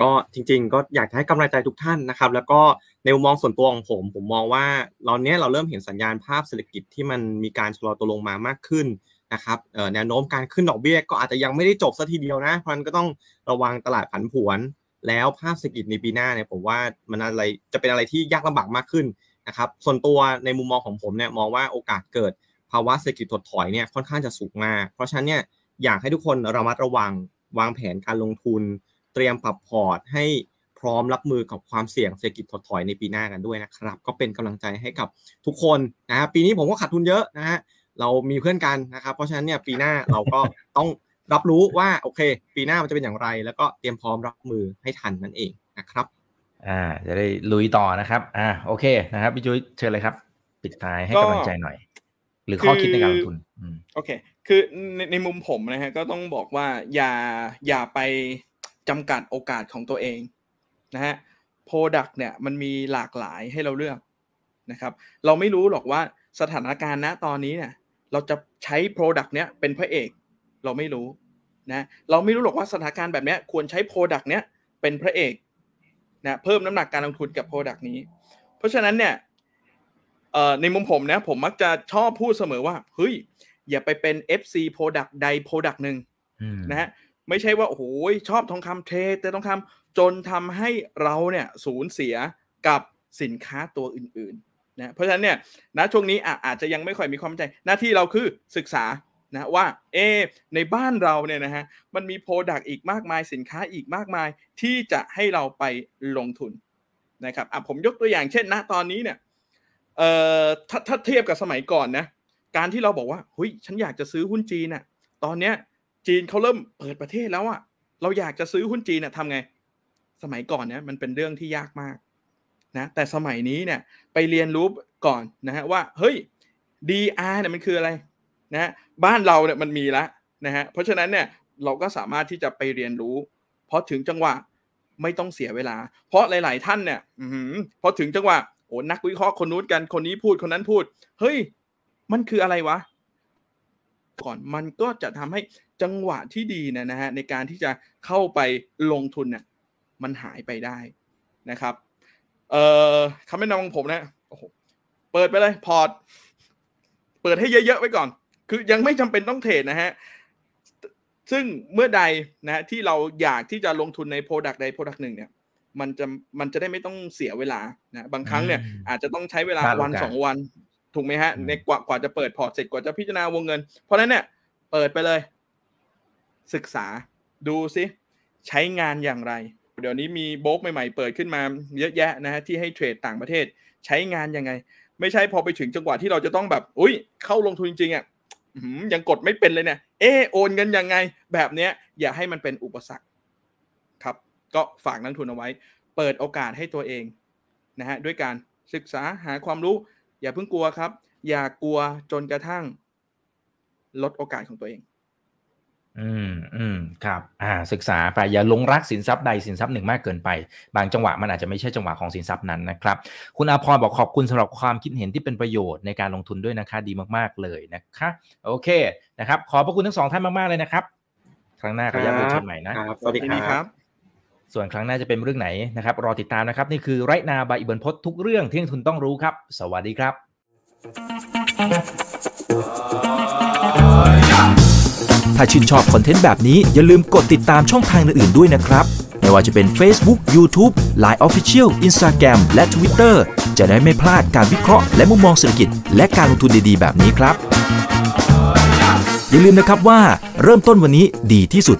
ก็จริง ๆ ก็อยากจะให้กำลังใจทุกท่านนะครับ แล้วก็ในมุมมองส่วนตัวของผม ผมมองว่าตอนนี้เราเริ่มเห็นสัญญาณภาพเศรษฐกิจที่มันมีการชะลอตัวลงมามากขึ้นนะครับแนวโน้มการขึ้นดอกเบี้ยก็อาจจะยังไม่ได้จบซะทีเดียวนะ เพราะฉะนั้นก็ต้องระวังตลาดผันผวน แล้วภาพเศรษฐกิจในปีหน้าเนี่ยผมว่ามันอะไรจะเป็นอะไรที่ยากลำบากมากขึ้นนะครับส่วนตัวในมุมมองของผมเนี่ยมองว่าโอกาสเกิดภาวะเศรษฐกิจถดถอยเนี่ยค่อนข้างจะสูงมาก เพราะฉะนั้นเนี่ยอยากให้ทุกคนระมัดระวังวางแผนการลงทุน เตรียมปรับพอร์ตให้พร้อมรับมือกับความเสี่ยงเศรษฐกิจถดถอยในปีหน้ากันด้วยนะครับ ก็เป็นกำลังใจให้กับทุกคนนะครับปีนี้ผมก็ขาดทุนเยอะนะฮะเรามีเพื่อนกันนะครับ เพราะฉะนั้นเนี่ยปีหน้าเราก็ต้องรับรู้ว่าโอเค ปีหน้ามันจะเป็นอย่างไร แล้วก็เตรียมพร้อมรับมือให้ทันนั่นเองนะครับๆอ่าจะได้ลุยต่อนะครับอ่าโอเคนะครับพี่จุ้ยเชิญเลยครับ ปิดท้ายให้กำลังใจหน่อย หรือข้อคิดในการลงทุนอืมโอเค คือในในมุมผมนะฮะก็ต้องบอกว่าอย่าอย่าไป จำกัดโอกาสของตัวเองนะฮะ Product เนี่ยมันมีหลากหลายให้เราเลือกนะครับ เราไม่รู้หรอกว่าสถานการณ์ณตอนนี้เนี่ยเราจะใช้ Product เนี้ยเป็นพระเอก เราไม่รู้นะเราไม่รู้หรอกว่าสถานการณ์แบบเนี้ยควรใช้ Product เนี้ยเป็นพระเอกนะเพิ่มน้ำหนักการลงทุนกับ Product นี้ เพราะฉะนั้นเนี่ยเอ่อในมุมผมนะผมมักจะชอบพูดเสมอว่าเฮ้ยอย่าไปเป็น FC Product ใด Product หนึ่งนะฮะ ไม่ใช่ว่าโอ้โหชอบทองคำเทรดแต่ทองคำจนทำให้เราเนี่ยสูญเสียกับสินค้าตัวอื่นๆนะเพราะฉะนั้นเนี่ยณช่วงนี้อาจจะยังไม่ค่อยมีความใจหน้าที่เราคือศึกษานะว่าเอในบ้านเราเนี่ยนะฮะมันมีโปรดักต์อีกมากมายสินค้าอีกมากมาย ที่จะให้เราไปลงทุนนะครับอะผมยกตัวอย่างเช่นณตอนนี้เนี่ยเอ่อถ้าถ้าเทียบกับสมัยก่อนนะการที่เราบอกว่าเฮ้ยฉันอยากจะซื้อหุ้นจีนน่ะตอนเนี้ย จีนเขาเริ่มเปิดประเทศแล้วอะเราอยากจะซื้อหุ้นจีนน่ะทำไง สมัยก่อนเนี่ยมันเป็นเรื่องที่ยากมากนะแต่สมัยนี้เนี่ยไปเรียนรู้ก่อนนะฮะว่าเฮ้ย DR เนี่ยมันคืออะไรนะฮะบ้านเราเนี่ยมันมีแล้วนะฮะเพราะฉะนั้นเนี่ยเราก็สามารถที่จะไปเรียนรู้ เพราะถึงจังหวะไม่ต้องเสียเวลา เพราะหลาย ๆ ท่านเนี่ยอือหือพอถึงจังหวะโอ้นักวิเคราะห์คนนู้นกันคนนี้พูดคนนั้นพูด เฮ้ย มันคืออะไรวะ ก่อนมันก็จะทำให้จังหวะที่ดีนะนะฮะในการที่จะเข้าไปลงทุนเนี่ยมันหายไปได้นะครับเอ่อคำแนะนำของผมนะโอ้โหเปิดไปเลยพอร์ต เปิดให้เยอะๆไว้ก่อน คือยังไม่จำเป็นต้องเทรดนะฮะซึ่งเมื่อใดนะฮะที่เราอยากที่จะลงทุนใน product ใด product หนึ่งเนี่ยมันจะมันจะได้ไม่ต้องเสียเวลานะบางครั้งเนี่ยอืมอาจจะต้องใช้เวลาพลาดโอกาสวันสองวัน ถูกไหมฮะอืมในกว่ากว่าจะเปิดพอร์ตเสร็จกว่าจะพิจารณาวงเงิน เพราะฉะนั้นเนี่ยเปิดไปเลย ศึกษาดูซิใช้งานอย่างไร เดี๋ยวนี้มีโบรกใหม่ๆ เปิดขึ้นมาเยอะแยะนะฮะที่ให้เทรดต่างประเทศใช้งานยังไง ไม่ใช่พอไปถึงจังหวะที่เราจะต้องแบบ อุ้ยเข้าลงทุนจริงๆอะอื้อหือยังกดไม่เป็นเลยเนี่ยเออโอนเงินยังไง แบบเนี้ยอย่าให้มันเป็นอุปสรรคครับ ก็ฝากนักทุนเอาไว้ เปิดโอกาสให้ตัวเองนะฮะด้วยการศึกษาหาความรู้ อย่าเพิ่งกลัวครับ อย่ากลัวจนกระทั่ง ลดโอกาสของตัวเอง อืมอืมครับ อ่า ศึกษาไปอย่าหลงรักสินทรัพย์ใดสินทรัพย์หนึ่งมากเกินไป บางจังหวะมันอาจจะไม่ใช่จังหวะของสินทรัพย์นั้นนะครับ คุณอาพรบอกขอบคุณสำหรับความคิดเห็นที่เป็นประโยชน์ในการลงทุนด้วยนะคะดีมากๆเลยนะคะ โอเคนะครับ ขอบพระคุณทั้งสองท่านมากๆเลยนะครับ ครั้งหน้าขออนุญาตเรียนเชิญใหม่นะครับสวัสดียินดีคครัรับบ ส่วนครั้งหน้าจะเป็นเรื่องไหนนะครับ รอติดตามนะครับ นี่คือไรนาบายอิบันพศทุกเรื่องที่ทุนต้องรู้ครับ สวัสดีครับ ถ้าชื่นชอบคอนเทนต์แบบนี้อย่าลืมกดติดตามช่องทางอื่นๆด้วยนะครับ ไม่ว่าจะเป็น Facebook, YouTube, Line Official, Instagram และ Twitter จะได้ไม่พลาดการวิเคราะห์และมุมมองเศรษฐกิจ และการลงทุนดีๆ แบบนี้ครับ อย่าลืมนะครับว่าเริ่มต้นวันนี้ดีที่สุด